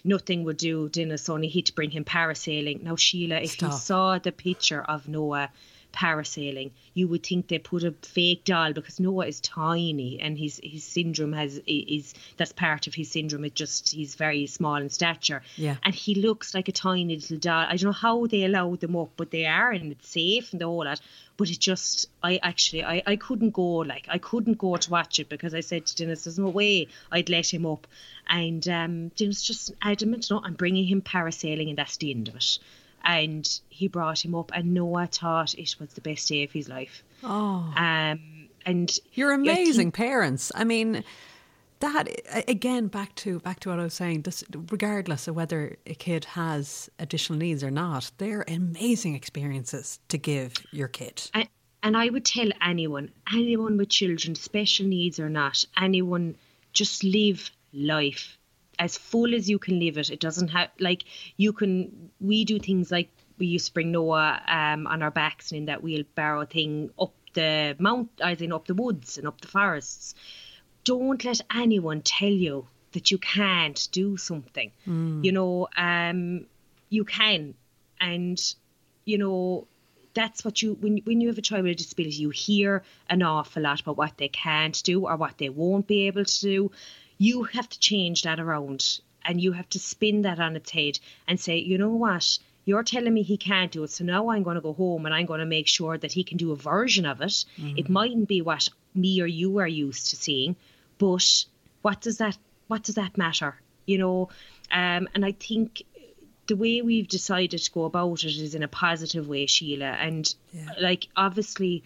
C: Nothing would do Dennis only he had to bring him parasailing. Now Síle, if you saw the picture of Noah parasailing, you would think they put a fake doll because Noah is tiny and his his syndrome has is that's part of his syndrome. It just he's very small in stature.
B: Yeah.
C: And he looks like a tiny little doll. I don't know how they allowed them up, but they are and it's safe and the whole lot. But it just I actually I, I couldn't go like I couldn't go to watch it because I said to Dennis, There's no way I'd let him up. And um Dennis just adamant, no, I'm bringing him parasailing and that's the end of it. And he brought him up and Noah thought it was the best day of his life.
B: Oh.
C: Um and
B: You're
C: think-
B: amazing parents. I mean, that again back to back to what I was saying. This, regardless of whether a kid has additional needs or not, they're amazing experiences to give your kid.
C: And, and I would tell anyone, anyone with children, special needs or not, anyone, just live life as full as you can leave it. It doesn't have like you can. We do things like we used to bring Noah um, on our backs and in that wheelbarrow thing up the mount, I think up the woods and up the forests. Don't let anyone tell you that you can't do something. You know, um, you can, and you know that's what you when when you have a child with a disability you hear an awful lot about what they can't do or what they won't be able to do you have to change that around and you have to spin that on its head and say you know what? You're telling me he can't do it so now i'm going to go home and i'm going to make sure that he can do a version of it. It mightn't be what me or you are used to seeing but what does that what does that matter you know? Um, and i think the way we've decided to go about it is in a positive way, Síle. And like obviously,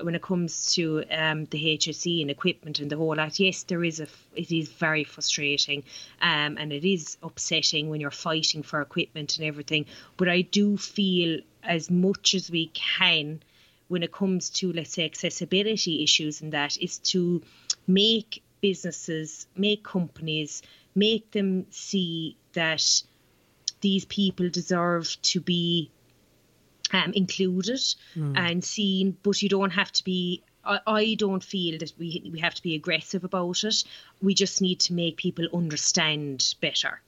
C: when it comes to um, the HSE and equipment and the whole lot, yes, there is a. It is very frustrating, um, and it is upsetting when you're fighting for equipment and everything. But I do feel as much as we can when it comes to let's say accessibility issues and that is to make businesses make companies make them see that these people deserve to be um, included and seen, but you don't have to be. I, I don't feel that we we have to be aggressive about it. We just need to make people understand better.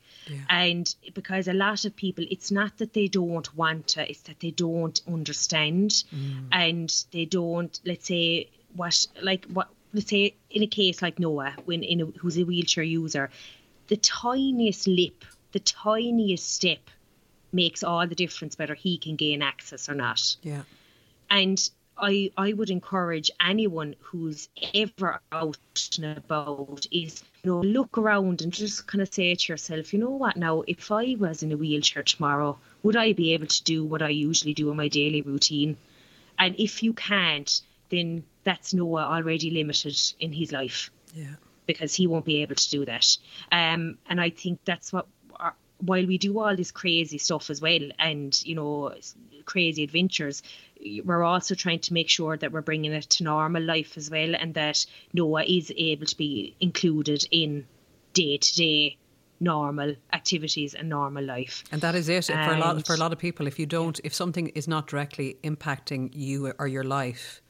C: And because a lot of people, it's not that they don't want to, it's that they don't understand and they don't, let's say, what, like, what, let's say, in a case like Noah, when in a, who's a wheelchair user, the tiniest lip, the tiniest step makes all the difference whether he can gain access or not.
B: Yeah.
C: And I I would encourage anyone who's ever out and about is you know look around and just kind of say to yourself, you know what now, if I was in a wheelchair tomorrow, would I be able to do what I usually do in my daily routine? And if you can't, then that's Noah already limited in his life
B: Yeah.
C: because he won't be able to do that. Um, and I think that's what, while we do all this crazy stuff as well, and you know, crazy adventures, we're also trying to make sure that we're bringing it to normal life as well, and that Noah is able to be included in day to day normal activities and normal life.
B: And that is it for a lot for a lot of people. If you don't, if something is not directly impacting you or your life,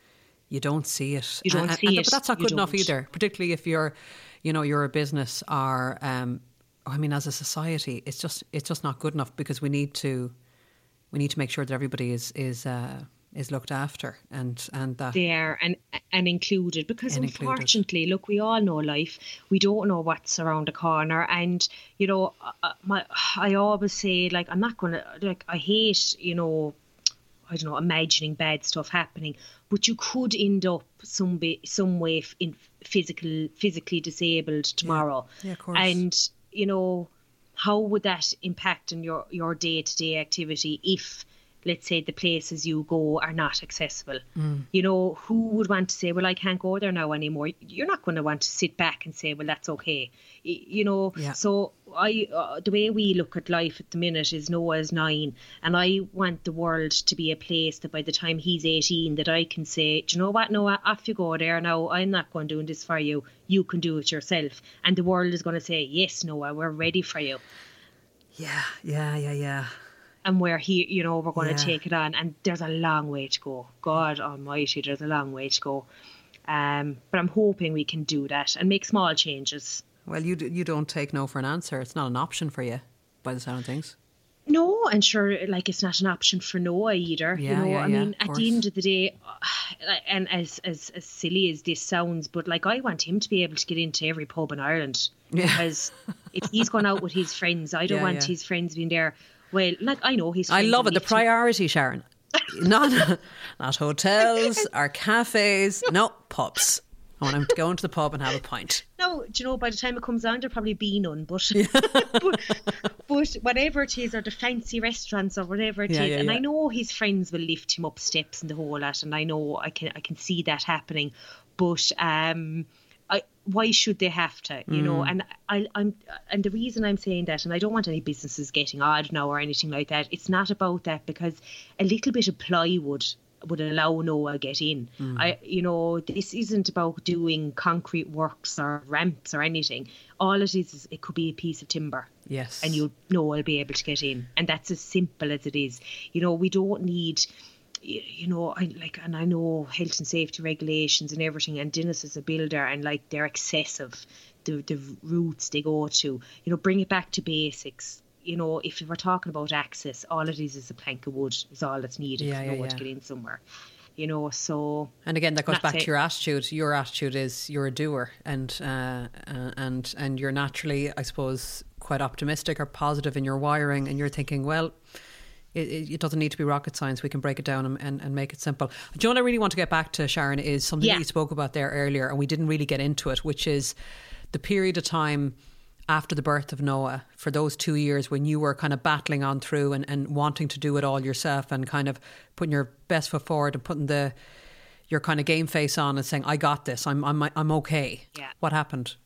B: you don't see it.
C: You don't
B: And- and-
C: see
B: and-
C: it.
B: But that's not good enough either. Particularly if you're, you know, you're a business or, um, I mean, as a society, it's just it's just not good enough because we need to, we need to make sure that everybody is is uh, is looked after and and that
C: there and and included because
B: And included.
C: unfortunately look we all know life we don't know what's around the corner and you know my i always say like i'm not gonna like i hate you know I don't know, imagining bad stuff happening, but you could end up some be, some way in physical physically disabled tomorrow.
B: Yeah, of course.
C: And you know, how would that impact on your your day to day activity if let's say the places you go are not accessible. You know, who would want to say, well, I can't go there now anymore? You're not going to want to sit back and say, well, that's okay. You know,
B: Yeah.
C: so I, uh, the way we look at life at the minute is Noah's nine, and I want the world to be a place that by the time he's 18, that I can say, do you know what, Noah, off you go there now. I'm not going doing this for you. You can do it yourself. And the world is going to say, yes, Noah, we're ready for you.
B: Yeah, yeah, yeah, yeah.
C: And we're here, you know, we're going
B: Yeah.
C: to take it on. And there's a long way to go. God Almighty, there's a long way to go. Um, but I'm hoping we can do that and make small changes.
B: Well, you d- you don't take no for an answer. It's not an option for you, by the sound of things.
C: No, and sure, like it's not an option for Noah either.
B: Yeah,
C: you know,
B: yeah,
C: I mean, at the end of the day, and as, as as silly as this sounds, but like I want him to be able to get into every pub in Ireland
B: Yeah.
C: because if he's gone out with his friends, I don't want his friends being there. Well, like I know he's.
B: I love it. The priority, Sharon. not not hotels or cafes. No pubs. I want him to go into the pub and have a pint.
C: No, do you know, by the time it comes on, there'll probably be none. But, but, but whatever it is, or the fancy restaurants or whatever it is,
B: Yeah, yeah,
C: and I know his friends will lift him up steps and the whole lot, and I know I can I can see that happening. But um, why should they have to? You know,
B: Mm.
C: and I, I'm and the reason I'm saying that, and I don't want any businesses getting odd now or anything like that. It's not about that because a little bit of plywood would allow Noah to get in.
B: Mm.
C: I, you know, this isn't about doing concrete works or ramps or anything. All it is is it could be a piece of timber.
B: Yes.
C: And you know I'll be able to get in, and that's as simple as it is. You know, we don't need. You know, I like, and I know health and safety regulations and everything. And Dennis is a builder, and like they're excessive. The the routes they go to, you know, bring it back to basics. You know, if we're talking about access, all it is is a plank of wood is all that's needed
B: Yeah,
C: for
B: yeah, yeah.
C: to get in somewhere. You know, so
B: And again, that goes back
C: it.
B: to your attitude. Your attitude is you're a doer, and uh, uh, and and you're naturally, I suppose, quite optimistic or positive in your wiring, and you're thinking, well. It, it it doesn't need to be rocket science. We can break it down and, and, and make it simple. Do you know what I really want to get back to, Sharon, is something
C: Yeah.
B: that you spoke about there earlier, and we didn't really get into it, which is the period of time after the birth of Noah, for those two years when you were kind of battling on through and, and wanting to do it all yourself and kind of putting your best foot forward and putting the your kind of game face on and saying, "I got this. I'm I'm I'm okay."
C: Yeah.
B: What happened?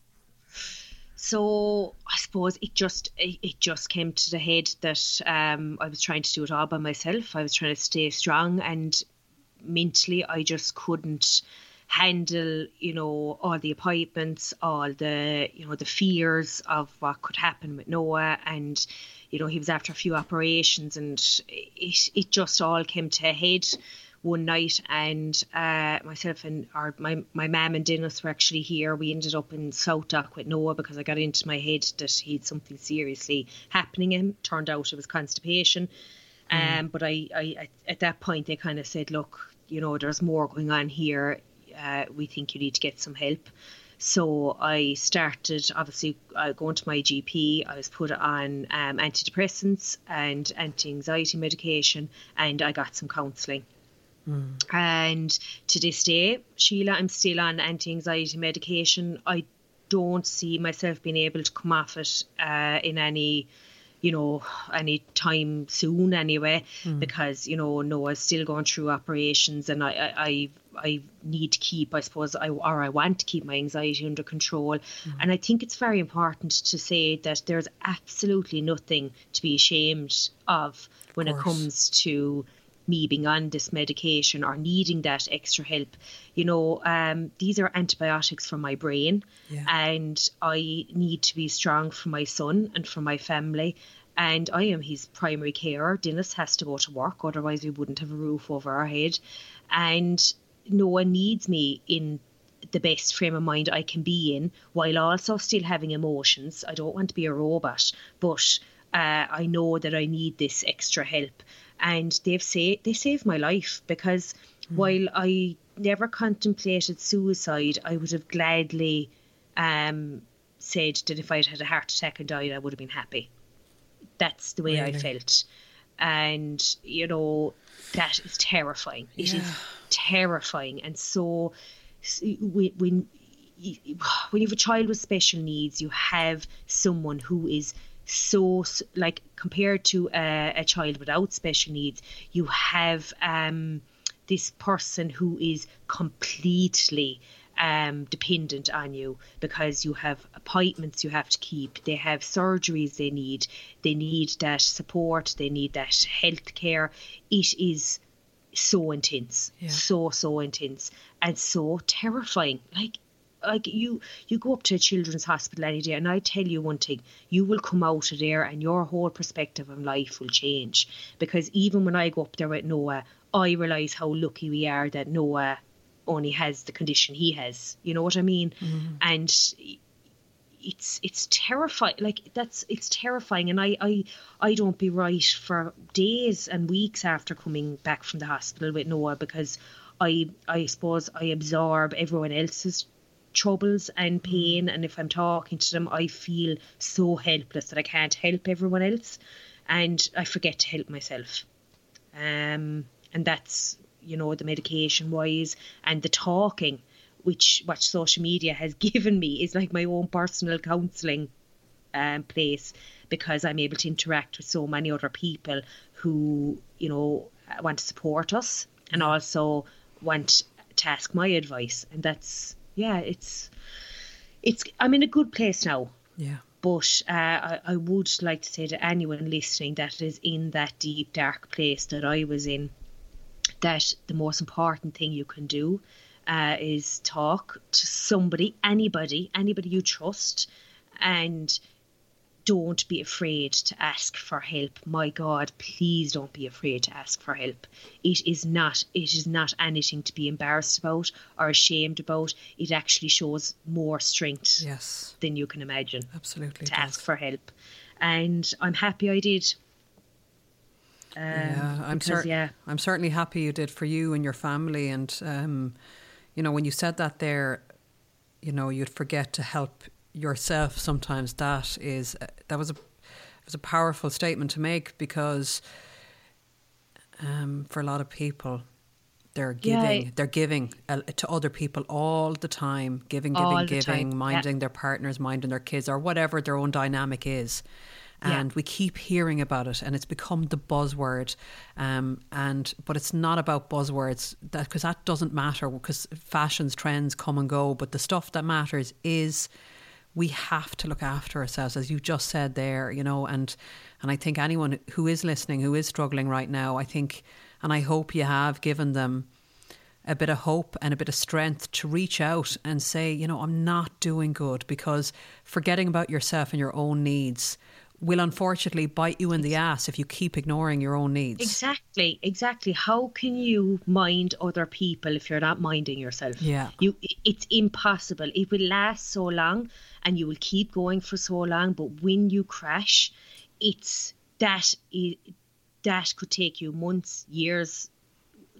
C: So I suppose it just it, just came to the head that um, I was trying to do it all by myself. I was trying to stay strong, and mentally, I just couldn't handle, you know, all the appointments, all the, you know, the fears of what could happen with Noah, and you know, he was after a few operations, and it it just all came to a head one night and uh, myself and our my my mum and Dennis were actually here. We ended up in SouthDoc with Noah because I got into my head that he had something seriously happening him. Turned out it was constipation. Um, but I, I, at that point they kind of said, look, you know, there's more going on here. Uh, we think you need to get some help. So I started obviously uh, going to my GP. I was put on um, antidepressants and anti-anxiety medication, and I got some counselling. And to this day, Síle, I'm still on anti anxiety medication. I don't see myself being able to come off it uh, in any, you know, any time soon anyway, because, you know, Noah's still going through operations and I, I, I, I need to keep, I suppose, I, or I want to keep my anxiety under control. And I think it's very important to say that there's absolutely nothing to be ashamed of when it comes to me being on this medication or needing that extra help. You know, um, these are antibiotics for my brain,
B: Yeah.
C: and I need to be strong for my son and for my family. And I am his primary carer. Dennis has to go to work, otherwise, we wouldn't have a roof over our head. And no one needs me in the best frame of mind I can be in while also still having emotions. I don't want to be a robot, but uh, I know that I need this extra help. And they've say they saved my life because while I never contemplated suicide, I would have gladly um, said that if I'd had a heart attack and died, I would have been happy. That's the way I felt. And, you know, that is terrifying. It is
B: Yeah.
C: terrifying. And so when, when when you have a child with special needs, you have someone who is so like compared to a, a child without special needs you have um this person who is completely um, dependent on you because you have appointments you have to keep. They have surgeries they need. They need that support. They need that health care. It is so intense, yeah. so so intense, and so terrifying. Like like you you go up to a children's hospital any day and I tell you one thing you will come out of there and your whole perspective of life will change because even when I go up there with Noah I realise how lucky we are that Noah only has the condition he has. You know what I mean? Mm-hmm. And it's it's terrifying. Like that's it's terrifying, and I I I don't be right for days and weeks after coming back from the hospital with Noah because I I suppose I absorb everyone else's troubles and pain and if I'm talking to them I feel so helpless that I can't help everyone else and I forget to help myself. Um and that's you know the medication wise and the talking which what social media has given me is like my own personal counselling um, place because I'm able to interact with so many other people who you know want to support us and also want to ask my advice. And that's yeah it's it's I'm in a good place now.
B: Yeah.
C: But uh, I, I would like to say to anyone listening that is in that deep dark place that I was in that the most important thing you can do uh, is talk to somebody, anybody, anybody you trust, and don't be afraid to ask for help. My God, please don't be afraid to ask for help. It is not it is not anything to be embarrassed about or ashamed about. It actually shows more strength
B: yes.
C: than you can imagine.
B: Absolutely.
C: To ask for help. And I'm happy I did.
B: Um, yeah, I'm because, cer- yeah. I'm certainly happy you did for you and your family. And um, you know, when you said that there, you know, you'd forget to help yourself. Sometimes that is that was a was a powerful statement to make because um, for a lot of people, they're giving yeah. they're giving uh, to other people all the time, giving, giving, giving, minding yeah. their partners, minding their kids, or whatever their own dynamic is and yeah. we keep hearing about it and it's become the buzzword um, and but it's not about buzzwords that because that doesn't matter because fashions trends come and go but the stuff that matters is we have to look after ourselves as you just said there you know and and I think anyone who is listening who is struggling right now I think and I hope you have given them a bit of hope and a bit of strength to reach out and say, you know, I'm not doing good because forgetting about yourself and your own needs will unfortunately bite you in the ass if you keep ignoring your own needs.
C: Exactly, exactly. How can you mind other people if you're not minding yourself?
B: Yeah.
C: You it's impossible. It will last so long and you will keep going for so long, but when you crash, it's that that could take you months, years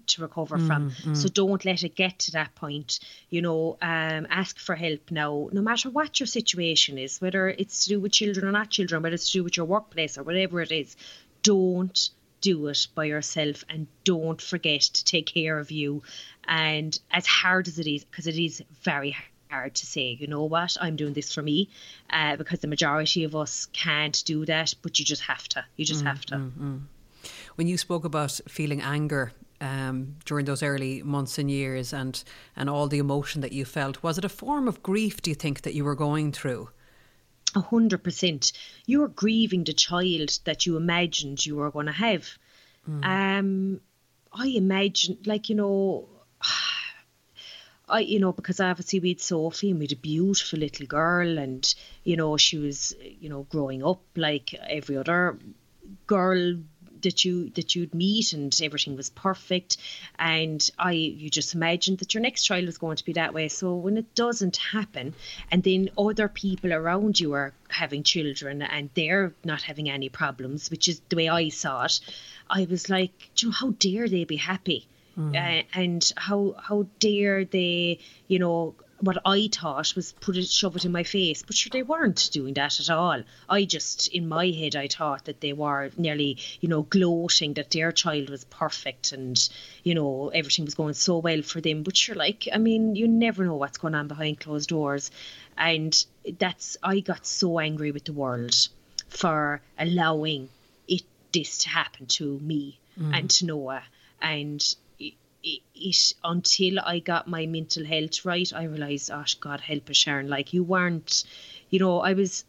C: to recover mm, from. Mm. So don't let it get to that point. You know, um, ask for help now, no matter what your situation is, whether it's to do with children or not children, whether it's to do with your workplace or whatever it is. Don't do it by yourself and don't forget to take care of you. And as hard as it is, because it is very hard to say, you know what, I'm doing this for me, uh, because the majority of us can't do that, but you just have to. You just mm, have to. Mm, mm.
B: When you spoke about feeling anger um, during those early months and years and, and all the emotion that you felt. Was it a form of grief, do you think, that you were going through?
C: A hundred percent. You were grieving the child that you imagined you were going to have. Mm. Um, I imagined, like, you know, I, you know, because obviously we had Sophie and we had a beautiful little girl, and you know, she was, you know, growing up like every other girl that you that you'd meet and everything was perfect. And I you just imagined that your next child was going to be that way. So when it doesn't happen and then other people around you are having children and they're not having any problems which is the way I saw it I was like you know how dare they be happy? Mm. uh, and how how dare they you know what I thought was put it, shove it in my face, but sure they weren't doing that at all. I just, in my head, I thought that they were nearly, you know, gloating that their child was perfect and, you know, everything was going so well for them. But sure, like, I mean, you never know what's going on behind closed doors, and that's I got so angry with the world for allowing it this to happen to me mm. and to Noah. And it, until I got my mental health right, I realized, oh God help us, Sharon. Like you weren't, you know, I was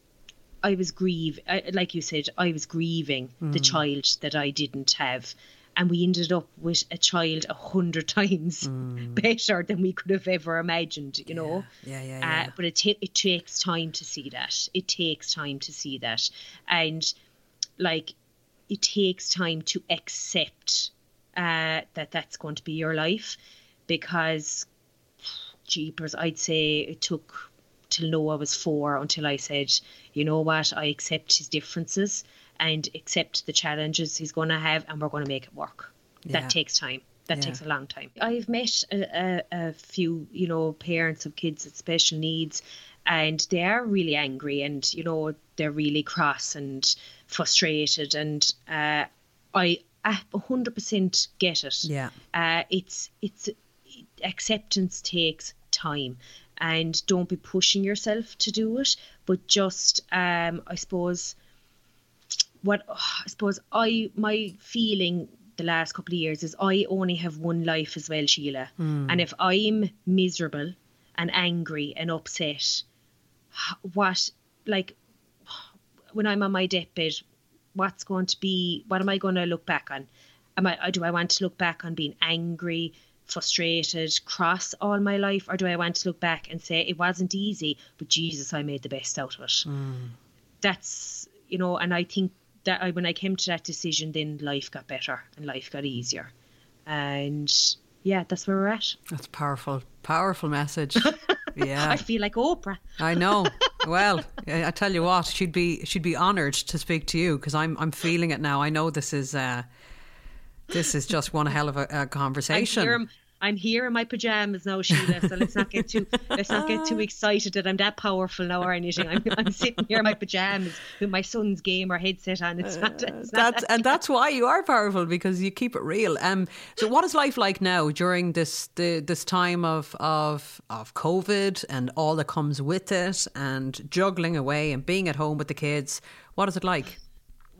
C: I was grieve I, like you said, I was grieving the child that I didn't have. And we ended up with a child a hundred times better than we could have ever imagined, you know.
B: Yeah, yeah, yeah.
C: Uh, but it ta- it takes time to see that. It takes time to see that, and like it takes time to accept uh, that that's going to be your life, because jeepers, I'd say it took till Noah was four until I said, you know what, I accept his differences and accept the challenges he's going to have, and we're going to make it work.
B: Yeah.
C: That takes time. That
B: Yeah.
C: takes a long time. I've met a, a, a few, you know, parents of kids with special needs, and they are really angry, and you know, they're really cross and frustrated, and uh, I hundred percent get it.
B: Yeah.
C: Uh, it's it's acceptance takes time and don't be pushing yourself to do it but just um i suppose what i suppose i my feeling the last couple of years is i only have one life as well Síle and if i'm miserable and angry and upset what like when i'm on my deathbed what's going to be what am i going to look back on? Am i do i want to look back on being angry frustrated cross all my life? Or do i want to look back and say it wasn't easy but jesus i made the best out of it. Mm. That's you know and i think that I, when i came to that decision then life got better and life got easier. And yeah that's where we're at.
B: That's powerful, powerful message. Yeah,
C: i feel like oprah.
B: I know. Well, I tell you what, she'd be she'd be honoured to speak to you because I'm I'm feeling it now. I know this is uh, this is just one hell of a, a conversation.
C: I'm here in my pajamas now, Síle. So let's not get too let's not get too excited that I'm that powerful now or anything. I'm, I'm sitting here in my pajamas with my son's gamer headset on. It's not. It's not
B: That's and that's why you are powerful because you keep it real. Um, so what is life like now during this the, this time of of of COVID and all that comes with it, and juggling away and being at home with the kids? What is it like?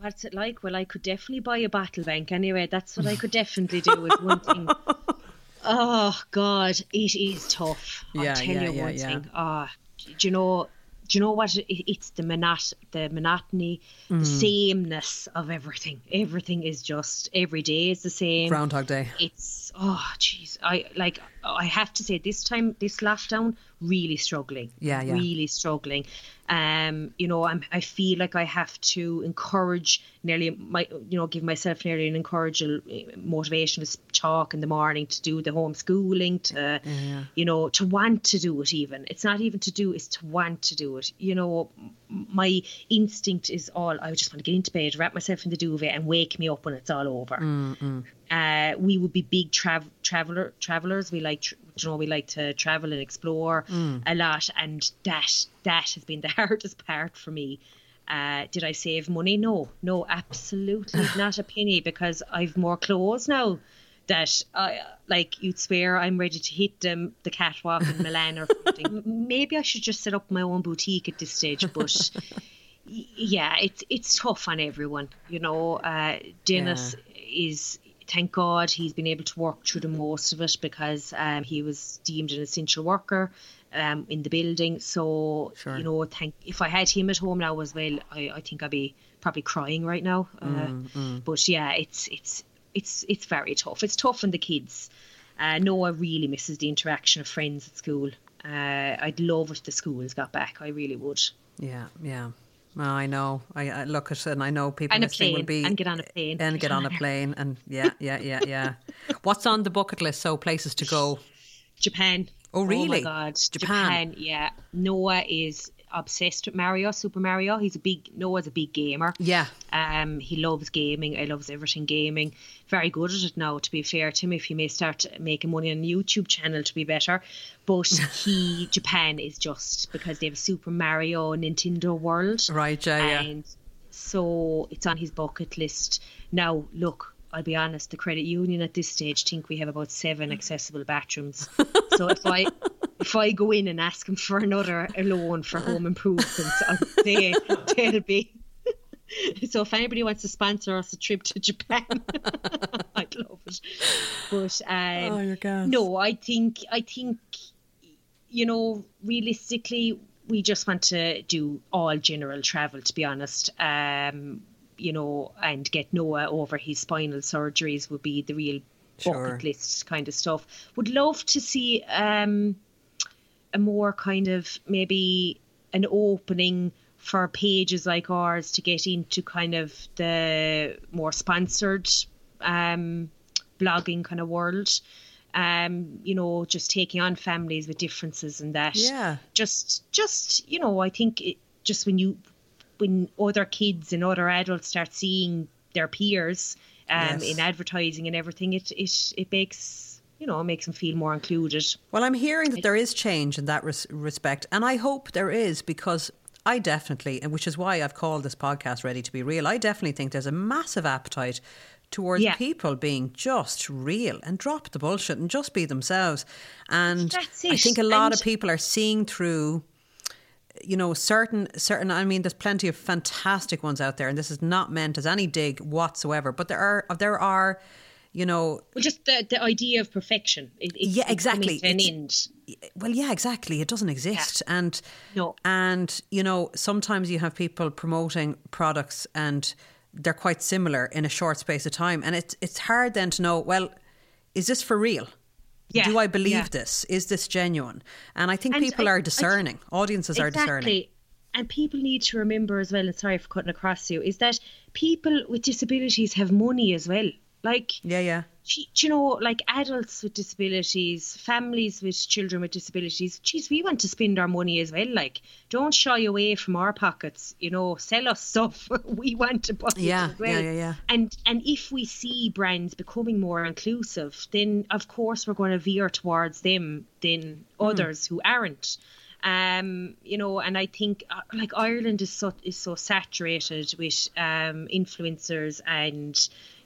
C: What's it like? Well, I could definitely buy a battle bank anyway. That's what I could definitely do. Is one thing. Oh God, it is tough.
B: Yeah,
C: I'll tell
B: yeah,
C: you
B: yeah,
C: one
B: yeah.
C: thing. Ah, do you know? Do you know what? It's the monot, the monotony,
B: Mm.
C: the sameness of everything. Everything is just every day is the same.
B: Groundhog Day.
C: It's oh jeez, I like I have to say this time this lockdown really struggling.
B: Yeah, yeah.
C: Really struggling. Um, you know, I'm I feel like I have to encourage nearly my you know give myself nearly an encouraging motivational talk in the morning to do the homeschooling to you know to want to do it even it's not even to do it's to want to do it you know my instinct is all I just want to get into bed wrap myself in the duvet and wake me up when it's all over uh, we would be big trav- traveler travelers. We like, tr- you know, we like to travel and explore a lot, and that that has been the hardest part for me. Uh, did I save money? No, no, absolutely not a penny because I've more clothes now. That I like, you'd swear I'm ready to hit them the catwalk in Milan or something. Maybe I should just set up my own boutique at this stage, but yeah, it's it's tough on everyone. You know, uh, Dennis is thank God he's been able to work through the most of it because um, he was deemed an essential worker um, in the building. So
B: Sure.
C: you know, thank if I had him at home now as well, I, I think I'd be probably crying right now. Uh, But yeah, it's it's it's it's very tough. It's tough on the kids. Uh, Noah really misses the interaction of friends at school. Uh, I'd love if the schools got back. I really would.
B: Yeah, yeah. Well, I know. I, I look at it and I know people
C: And a
B: listening will
C: plane,
B: be
C: and get on a plane.
B: and get on a plane and yeah, yeah, yeah, yeah. What's on the bucket list? So places to go.
C: Japan.
B: Oh, really?
C: Oh my god,
B: Japan.
C: Yeah, Noah is obsessed with Mario, Super Mario. He's a big Noah's a big gamer.
B: Yeah.
C: Um, he loves gaming. I loves everything gaming. Very good at it now. To be fair to him, if he may start making money on a YouTube channel to be better, but he Japan is just because they have a Super Mario Nintendo World.
B: Right, yeah, yeah.
C: So it's on his bucket list. Now, look, I'll be honest, the credit union at this stage think we have about seven accessible bathrooms. so if I if I go in and ask them for another loan for home improvements, say they'll be so if anybody wants to sponsor us a trip to Japan, I'd love it. But um,
B: Oh, gas.
C: no, I think I think you know realistically we just want to do all general travel. To be honest, um, you know, and get Noah over his spinal surgeries would be the real
B: Sure.
C: bucket list kind of stuff. Would love to see um, a more kind of maybe an opening for pages like ours to get into kind of the more sponsored um, blogging kind of world. Um, you know, just taking on families with differences and that.
B: Yeah.
C: Just, just you know, I think it, just when you when other kids and other adults start seeing their peers um,
B: Yes.
C: in advertising and everything, it it it makes you know makes them feel more included.
B: Well, I'm hearing that there is change in that res- respect, and I hope there is because I definitely, and which is why I've called this podcast "Ready to Be Real." I definitely think there's a massive appetite towards
C: Yeah.
B: people being just real and drop the bullshit and just be themselves. And I think a lot of people are seeing through you know certain certain i mean there's plenty of fantastic ones out there and this is not meant as any dig whatsoever but there are there are you know
C: Well, just the the idea of perfection. It, it's,
B: Yeah, exactly.
C: an end.
B: well yeah exactly it doesn't exist and
C: No.
B: and you know sometimes you have people promoting products and they're quite similar in a short space of time and it's it's hard then to know well is this for real
C: Yeah,
B: do i believe
C: yeah.
B: this is this genuine and i think
C: And
B: people
C: I-
B: are
C: I-
B: discerning audiences are discerning
C: Exactly. And people need to remember as well, and sorry for cutting across you, is that people with disabilities have money as well. Like,
B: yeah yeah
C: you know, like adults with disabilities, families with children with disabilities, geez, we want to spend our money as well. Like, don't shy away from our pockets, you know, sell us stuff. we want to buy it
B: Yeah,
C: as well.
B: yeah, yeah, yeah.
C: And and if we see brands becoming more inclusive, then of course we're going to veer towards them than
B: Hmm.
C: others who aren't. Um, you know, and I think uh, like Ireland is so is so saturated with um influencers and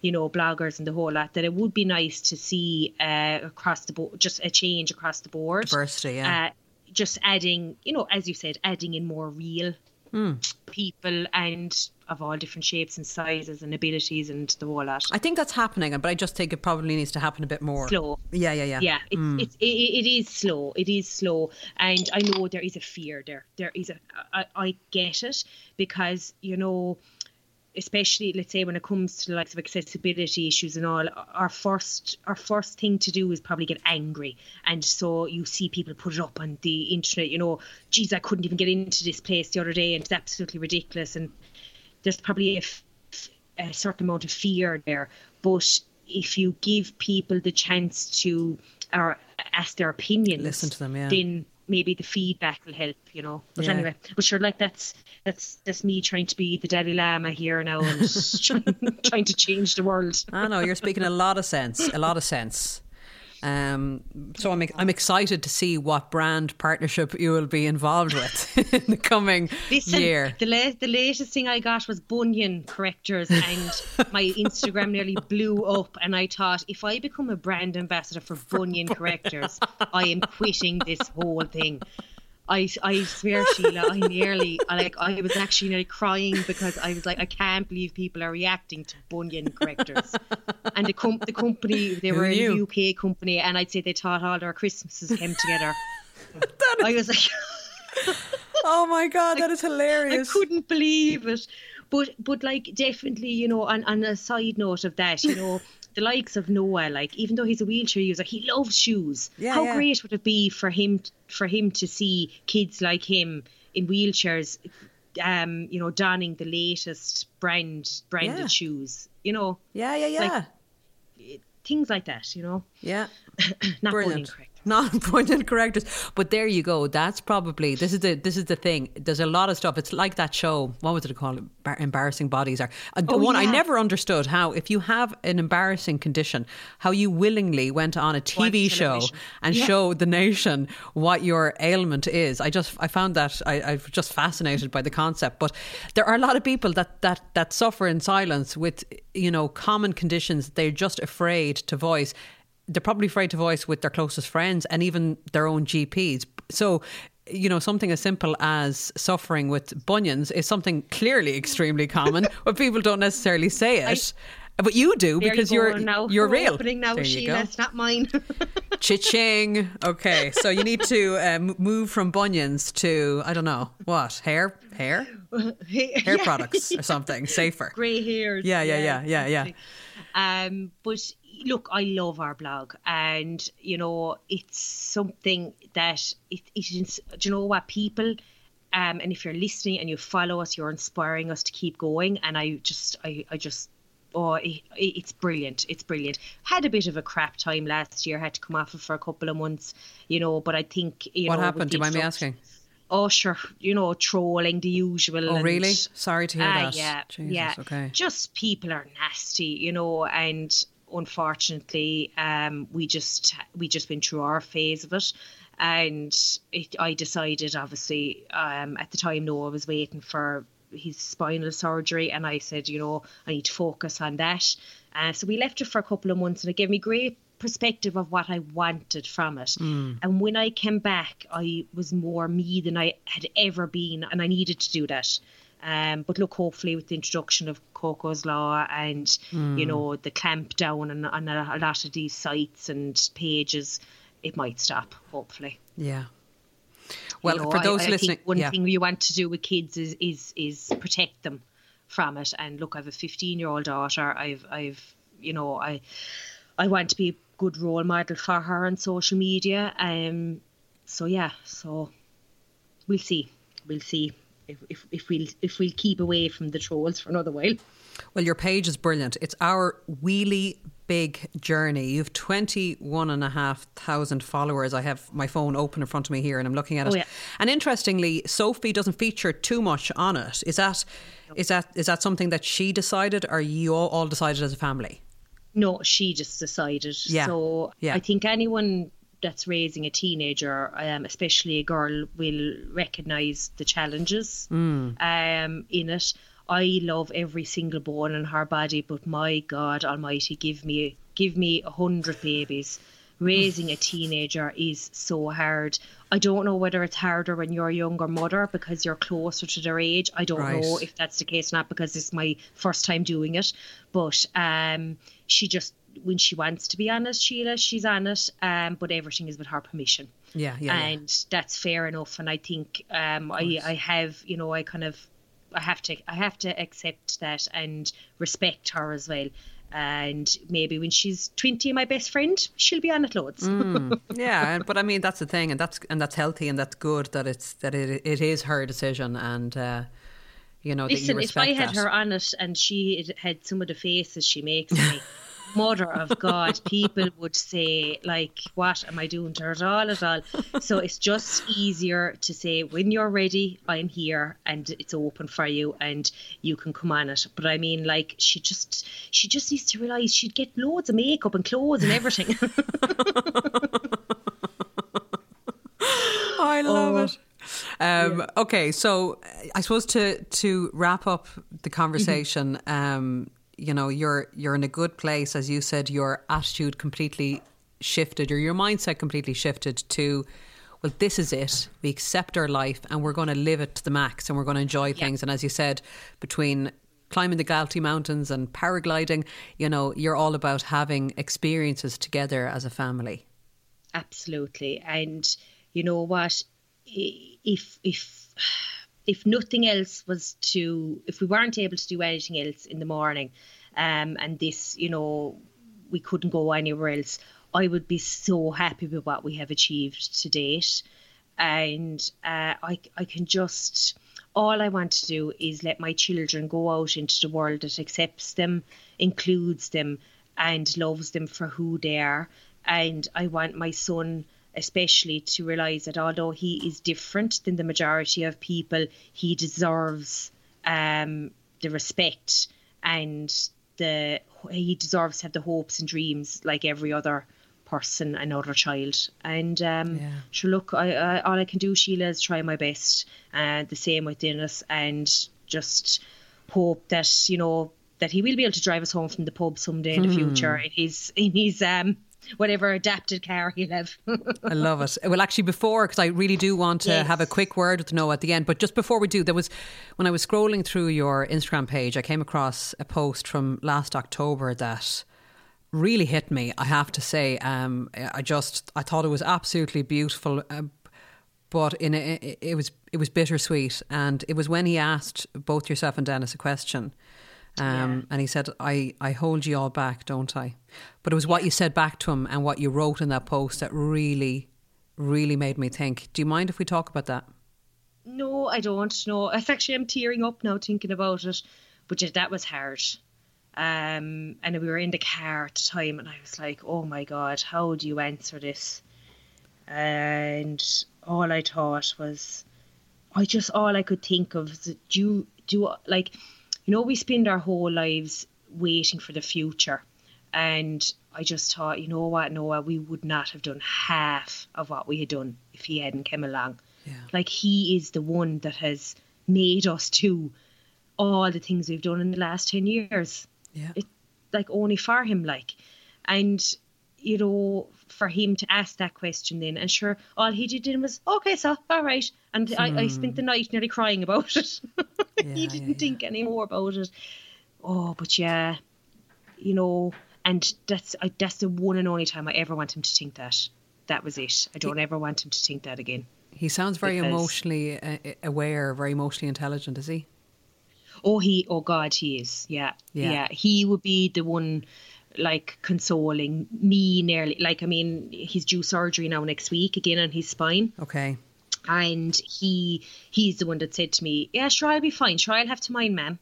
C: you know bloggers and the whole lot that it would be nice to see uh across the board just a change across the board.
B: Diversity, yeah.
C: Uh, just adding, you know, as you said, adding in more real
B: Hmm.
C: people and of all different shapes and sizes and abilities and the whole lot.
B: i think that's happening but i just think it probably needs to happen a bit more
C: Slow.
B: yeah yeah yeah
C: yeah it's, it's it, it is slow it is slow and i know there is a fear there there is a i, I get it because you know especially let's say when it comes to the likes of accessibility issues and all our first our first thing to do is probably get angry and so you see people put it up on the internet you know geez i couldn't even get into this place the other day and it's absolutely ridiculous and there's probably a certain amount of fear there. But if you give people the chance to or ask their opinions,
B: Listen to them, yeah.
C: then maybe the feedback will help, you know. But
B: Yeah.
C: anyway, but sure, like that's that's that's me trying to be the Dalai Lama here now and trying, trying to change the world.
B: I know you're speaking a lot of sense, a lot of sense. Um, so I'm I'm excited to see what brand partnership you will be involved with in the coming
C: Listen,
B: year.
C: the la- the latest thing I got was bunion correctors, and my Instagram nearly blew up. And I thought, if I become a brand ambassador for bunion correctors, I am quitting this whole thing. I, I swear, Síle, I nearly, I like, I was actually nearly crying because I was like, I can't believe people are reacting to bunion correctors. And the, com- the company, they
B: Who
C: were
B: knew?
C: a UK company, and I'd say they thought all their Christmases came together. I was like,
B: Oh my god, that is
C: I
B: hilarious!
C: I couldn't believe it. But but like definitely, you know, on, on a side note of that, you know, the likes of Noah, like even though he's a wheelchair user, he loves shoes.
B: Yeah,
C: How
B: yeah.
C: great would it be for him for him to see kids like him in wheelchairs um, you know, donning the latest brand branded
B: Yeah.
C: shoes. You know,
B: Yeah, yeah, yeah,
C: Like- things like that, you know.
B: yeah.
C: Not
B: Brilliant.
C: Correct.
B: Not pointed correctors, but there you go. That's probably this is the this is the thing. There's a lot of stuff. It's like that show. What was it called? Embar- Embarrassing bodies are. Uh, the
C: Oh,
B: one I never understood how if you have an embarrassing condition, how you willingly went on a TV show and
C: Yeah.
B: show the nation what your ailment is. I just I found that I, I'm just fascinated by the concept. But there are a lot of people that that that suffer in silence with you know common conditions. They're just afraid to voice they're probably afraid to voice with their closest friends and even their own GPs. So you know, something as simple as suffering with bunions is something clearly extremely common, but people don't necessarily say it. I, but you do because
C: you
B: are
C: now.
B: you're
C: We're
B: real.
C: Opening now,
B: there you
C: Síle.
B: go.
C: It's not mine.
B: Cha-ching. Okay, so you need to um, move from bunions to I don't know what hair, hair, hair products or something safer.
C: Grey hairs.
B: Yeah, yeah, yeah, yeah, yeah.
C: Um, but look, I love our blog, and you know, it's something that it, it is. Do you know what people? Um, and if you're listening and you follow us, you're inspiring us to keep going. And I just, I, I just, oh, it, it's brilliant. It's brilliant. Had a bit of a crap time last year. Had to come off it for a couple of months, you know. But I think you know,
B: What
C: know.
B: happened? Do you mind me asking?
C: Oh, sure. You know, trolling the usual.
B: Oh,
C: and-
B: really? Sorry to hear
C: Ah,
B: that.
C: Yeah,
B: Jesus,
C: yeah.
B: okay.
C: Just people are nasty, you know, and unfortunately, um, we just we just went through our phase of it, and it, I decided, obviously, um, at the time, Noah was waiting for his spinal surgery, and I said, you know, I need to focus on that. Uh, so we left it for a couple of months, and it gave me great perspective of what I wanted from it. And when I came back, I was more me than I had ever been, and I needed to do that. Um, but look, hopefully, with the introduction of Coco's Law and you know the clamp down on, on a, a lot of these sites and pages, it might stop. Hopefully.
B: Yeah. Well,
C: You know,
B: for those
C: I,
B: listening,
C: think one
B: yeah.
C: thing you want to do with kids is is is protect them from it. And look, I have a 15 year old daughter. I've I've you know I I want to be good role model for her on social media. Um. So yeah. So we'll see. We'll see. If, if, if we'll if we'll keep away from the trolls for another while.
B: Well, your page is brilliant. It's our wheelie big journey. You've 21 and a half thousand followers. I have my phone open in front of me here and I'm looking at it.
C: Oh, yeah.
B: And interestingly, Sophie doesn't feature too much on it. Is that is that is that something that she decided or you all, all decided as a family?
C: No, she just decided.
B: Yeah.
C: So
B: Yeah.
C: I think anyone that's raising a teenager, um, especially a girl, will recognise the challenges
B: Mm.
C: um, in it. I love every single bone in her body, but my God Almighty, give me give me a hundred babies. Raising a teenager is so hard. I don't know whether it's harder when you're a younger mother because you're closer to their age. I don't
B: Right.
C: know if that's the case or not because it's my first time doing it. But um, she just when she wants to be honest, Síle, she's on it. Um, but everything is with her permission.
B: Yeah, yeah. yeah.
C: and that's fair enough. And I think um, I I have you know I kind of I have to I have to accept that and respect her as well. And maybe when she's twenty, my best friend, she'll be on it loads.
B: Mm. yeah, but I mean that's the thing, and that's and that's healthy, and that's good that it's that it it is her decision, and uh, you know that you
C: Listen, if I had
B: that.
C: her on it and she had had some of the faces she makes me, mother of God, people would say like, "What am I doing to her at all?" At all. So it's just easier to say, "When you're ready, I'm here, and it's open for you, and you can come on it." But I mean, like, she just she just needs to realize she'd get loads of makeup and clothes and everything.
B: I love it. Um, Okay, so I suppose to to wrap up the conversation, um, you know, you're you're in a good place, as you said. Your attitude completely shifted, or your mindset completely shifted to, well, this is it. We accept our life, and we're going to live it to the max, and we're going to enjoy things. And as you said, between climbing the Galtee Mountains and paragliding, you know, you're all about having experiences together as a family.
C: Absolutely. And you know what? If if if nothing else was to if we weren't able to do anything else in the morning, um, and this, you know, we couldn't go anywhere else, I would be so happy with what we have achieved to date. And uh, I I can just all I want to do is let my children go out into the world that accepts them, includes them, and loves them for who they are. And I want my son, especially, to realize that although he is different than the majority of people, he deserves um, the respect and the he deserves to have the hopes and dreams like every other person and other child. And um,
B: Yeah.
C: sure, look, I, I, all I can do, Síle, is try my best. And the same with Dennis, and just hope that you know that he will be able to drive us home from the pub someday in the future in his in his um whatever adapted car he'll have.
B: I love it. Well, actually, before, because I really do want to
C: Yes.
B: have a quick word with Noah at the end, but just before we do, there was, when I was scrolling through your Instagram page, I came across a post from last October that really hit me, I have to say. Um, I just, I thought it was absolutely beautiful. Uh, but in a, it- it was it was bittersweet, and it was when he asked both yourself and Dennis a question, um, and he said, "I I hold you all back, don't I?" But it was what you said back to him and what you wrote in that post that really, really made me think. Do you mind if we talk about that?
C: No, I don't. No, it's actually I'm tearing up now thinking about it. But yeah, that was hard. Um, and we were in the car at the time, and I was like, "Oh my god, how do you answer this?" And all I thought was, I just all I could think of is, do you do like, you know, we spend our whole lives waiting for the future, and I just thought, you know what, Noah, we would not have done half of what we had done if he hadn't come along. Like he is the one that has made us to all the things we've done in the last ten years.
B: Yeah.
C: It like only for him, like, and you know, for him to ask that question then, and sure, all he did then was okay, so all right, and I, I spent the night nearly crying about it. he didn't think any more about it. Oh, but yeah, you know, and that's I, that's the one and only time I ever want him to think that. That was it. I don't ever want him to think that again.
B: He sounds very
C: Because-
B: emotionally uh, aware, very emotionally intelligent, is he?
C: Oh, he, oh God, he is. Yeah,
B: Yeah.
C: yeah. He would be the one, like consoling me nearly. Like, I mean, he's due surgery now next week again on his spine,
B: Okay.
C: and he he's the one that said to me, "Yeah, sure, I'll be fine. Sure, I'll have to mind, ma'am."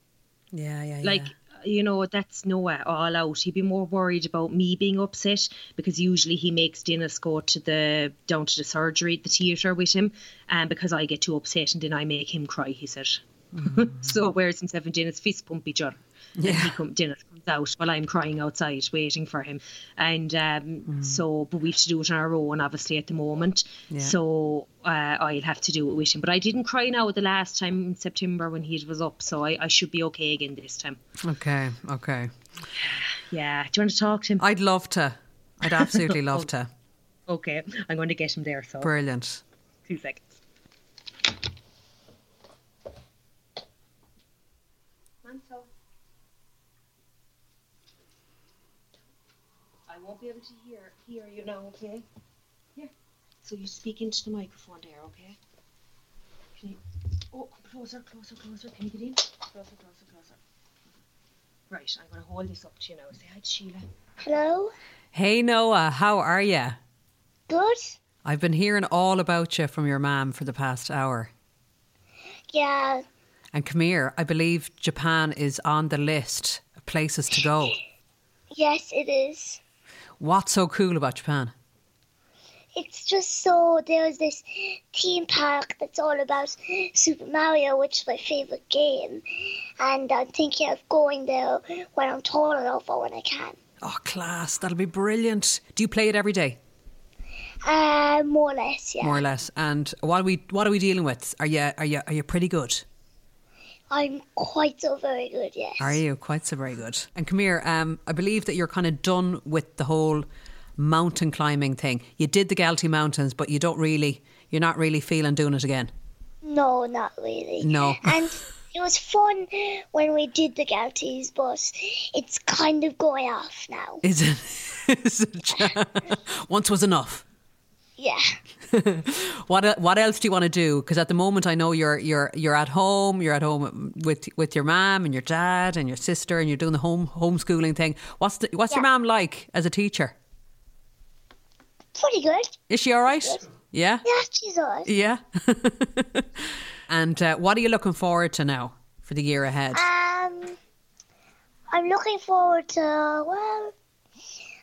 B: Yeah, yeah, yeah.
C: Like, you know, that's nowhere all out. He'd be more worried about me being upset because usually he makes Dennis go to the down to the surgery, the theatre with him, and because I get too upset and then I make him cry. He said. Mm-hmm. so whereas himself and Dennis fist pump each other. Yeah. he come, Dennis comes out while I'm crying outside waiting for him, and um, so but we have to do it on our own, obviously at the moment. So uh, I'll have to do it with him. But I didn't cry now the last time in September when he was up, so I, I should be okay again this time.
B: okay, okay.
C: Yeah. Do you want to talk to him?
B: I'd love to. I'd absolutely love to.
C: Okay. I'm going to get him there. So
B: Brilliant.
C: two seconds. Manso. Won't be able to hear hear you now. Okay. Here. So you speak into the microphone there. Okay. Can you? Oh, closer, closer, closer. Can you get in? Closer, closer, closer. Right. I'm going to hold this up to you now. Say hi to Síle.
D: Hello.
B: Hey Noah, how are you?
D: Good.
B: I've been hearing all about you from your mum for the past hour.
D: Yeah.
B: And come here, I believe Japan is on the list of places to go.
D: Yes, it is.
B: What's so cool about Japan?
D: It's just so there's this theme park that's all about Super Mario, which is my favorite game, and I'm thinking of going there when I'm tall enough or when I can.
B: Oh, class, that'll be brilliant. Do you play it every day?
D: Uh, more or less, yeah.
B: More or less. And what are we what are we dealing with? Are you are you are you pretty good?
D: I'm quite so very good, yes.
B: Are you quite so very good? And come here, um, I believe that you're kind of done with the whole mountain climbing thing. You did the Galtee Mountains, but you don't really, you're not really feeling doing it again.
D: No, not really.
B: No.
D: And it was fun when we did the Galtees, but it's kind of going off now.
B: Is it? Is it once was enough.
D: Yeah.
B: What what else do you want to do? Because at the moment, I know you're you're you're at home. You're at home with with your mum and your dad and your sister, and you're doing the home homeschooling thing. What's the, what's your
D: Yeah.
B: mum like as a teacher?
D: Pretty good.
B: Is she all right? Yeah,
D: Yeah, she's alright.
B: yeah. and uh, what are you looking forward to now for the year ahead?
D: Um, I'm looking forward to, well,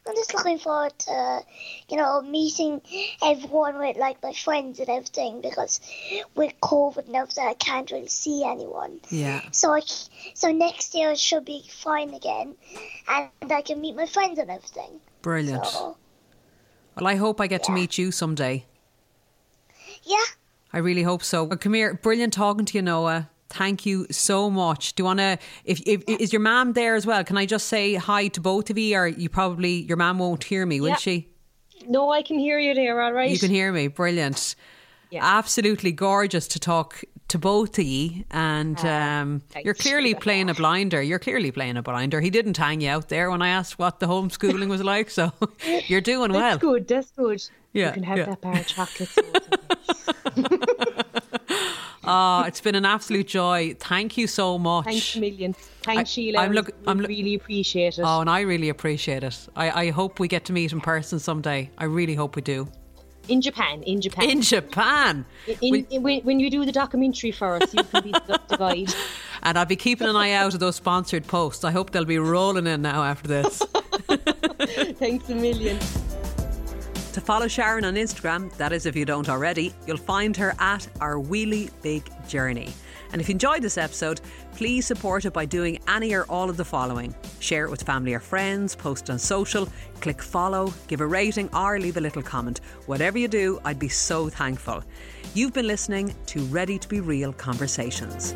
D: I'm just looking forward to, you know, meeting everyone with, like, my friends and everything because with COVID and everything, I can't really see anyone.
B: yeah,
D: So I, so next year it should be fine again and I can meet my friends and everything.
B: brilliant.
D: So,
B: Well, I hope I get to meet you someday.
D: yeah,
B: I really hope so. Well, come here. Brilliant talking to you, Noah. Thank you so much. Do you want to? If, if is your mom there as well? Can I just say hi to both of you? Or you probably your mom won't hear me, will
C: Yeah.
B: she?
C: No, I can hear you there. All right.
B: You can hear me. Brilliant.
C: Yeah.
B: Absolutely gorgeous to talk to both of you. And um,
C: thank
B: you're clearly
C: you.
B: playing a blinder. You're clearly playing a blinder. He didn't hang you out there when I asked what the homeschooling was like. So you're doing well.
C: That's good. That's good.
B: Yeah,
C: You can have
B: yeah.
C: that bar of chocolate.
B: Oh, it's been an absolute joy. Thank you so much.
C: Thanks a million. Thanks,
B: I-
C: Síle.
B: I'm look- I'm look-
C: really appreciate it.
B: Oh, and I really appreciate it. I, I hope we get to meet in person someday. I really hope we do.
C: in Japan, in Japan.
B: In Japan.
C: In- in- when, when you do the documentary for us, you can be the, the guide.
B: and I'll be keeping an eye out of those sponsored posts. I hope they'll be rolling in now after this.
C: Thanks a million.
B: To follow Sharon on Instagram, that is if you don't already, you'll find her at Our Wheelie Big Journey. And if you enjoyed this episode, please support it by doing any or all of the following share it with family or friends, post on social, click follow, give a rating, or leave a little comment. Whatever you do, I'd be so thankful. You've been listening to Ready to Be Real Conversations.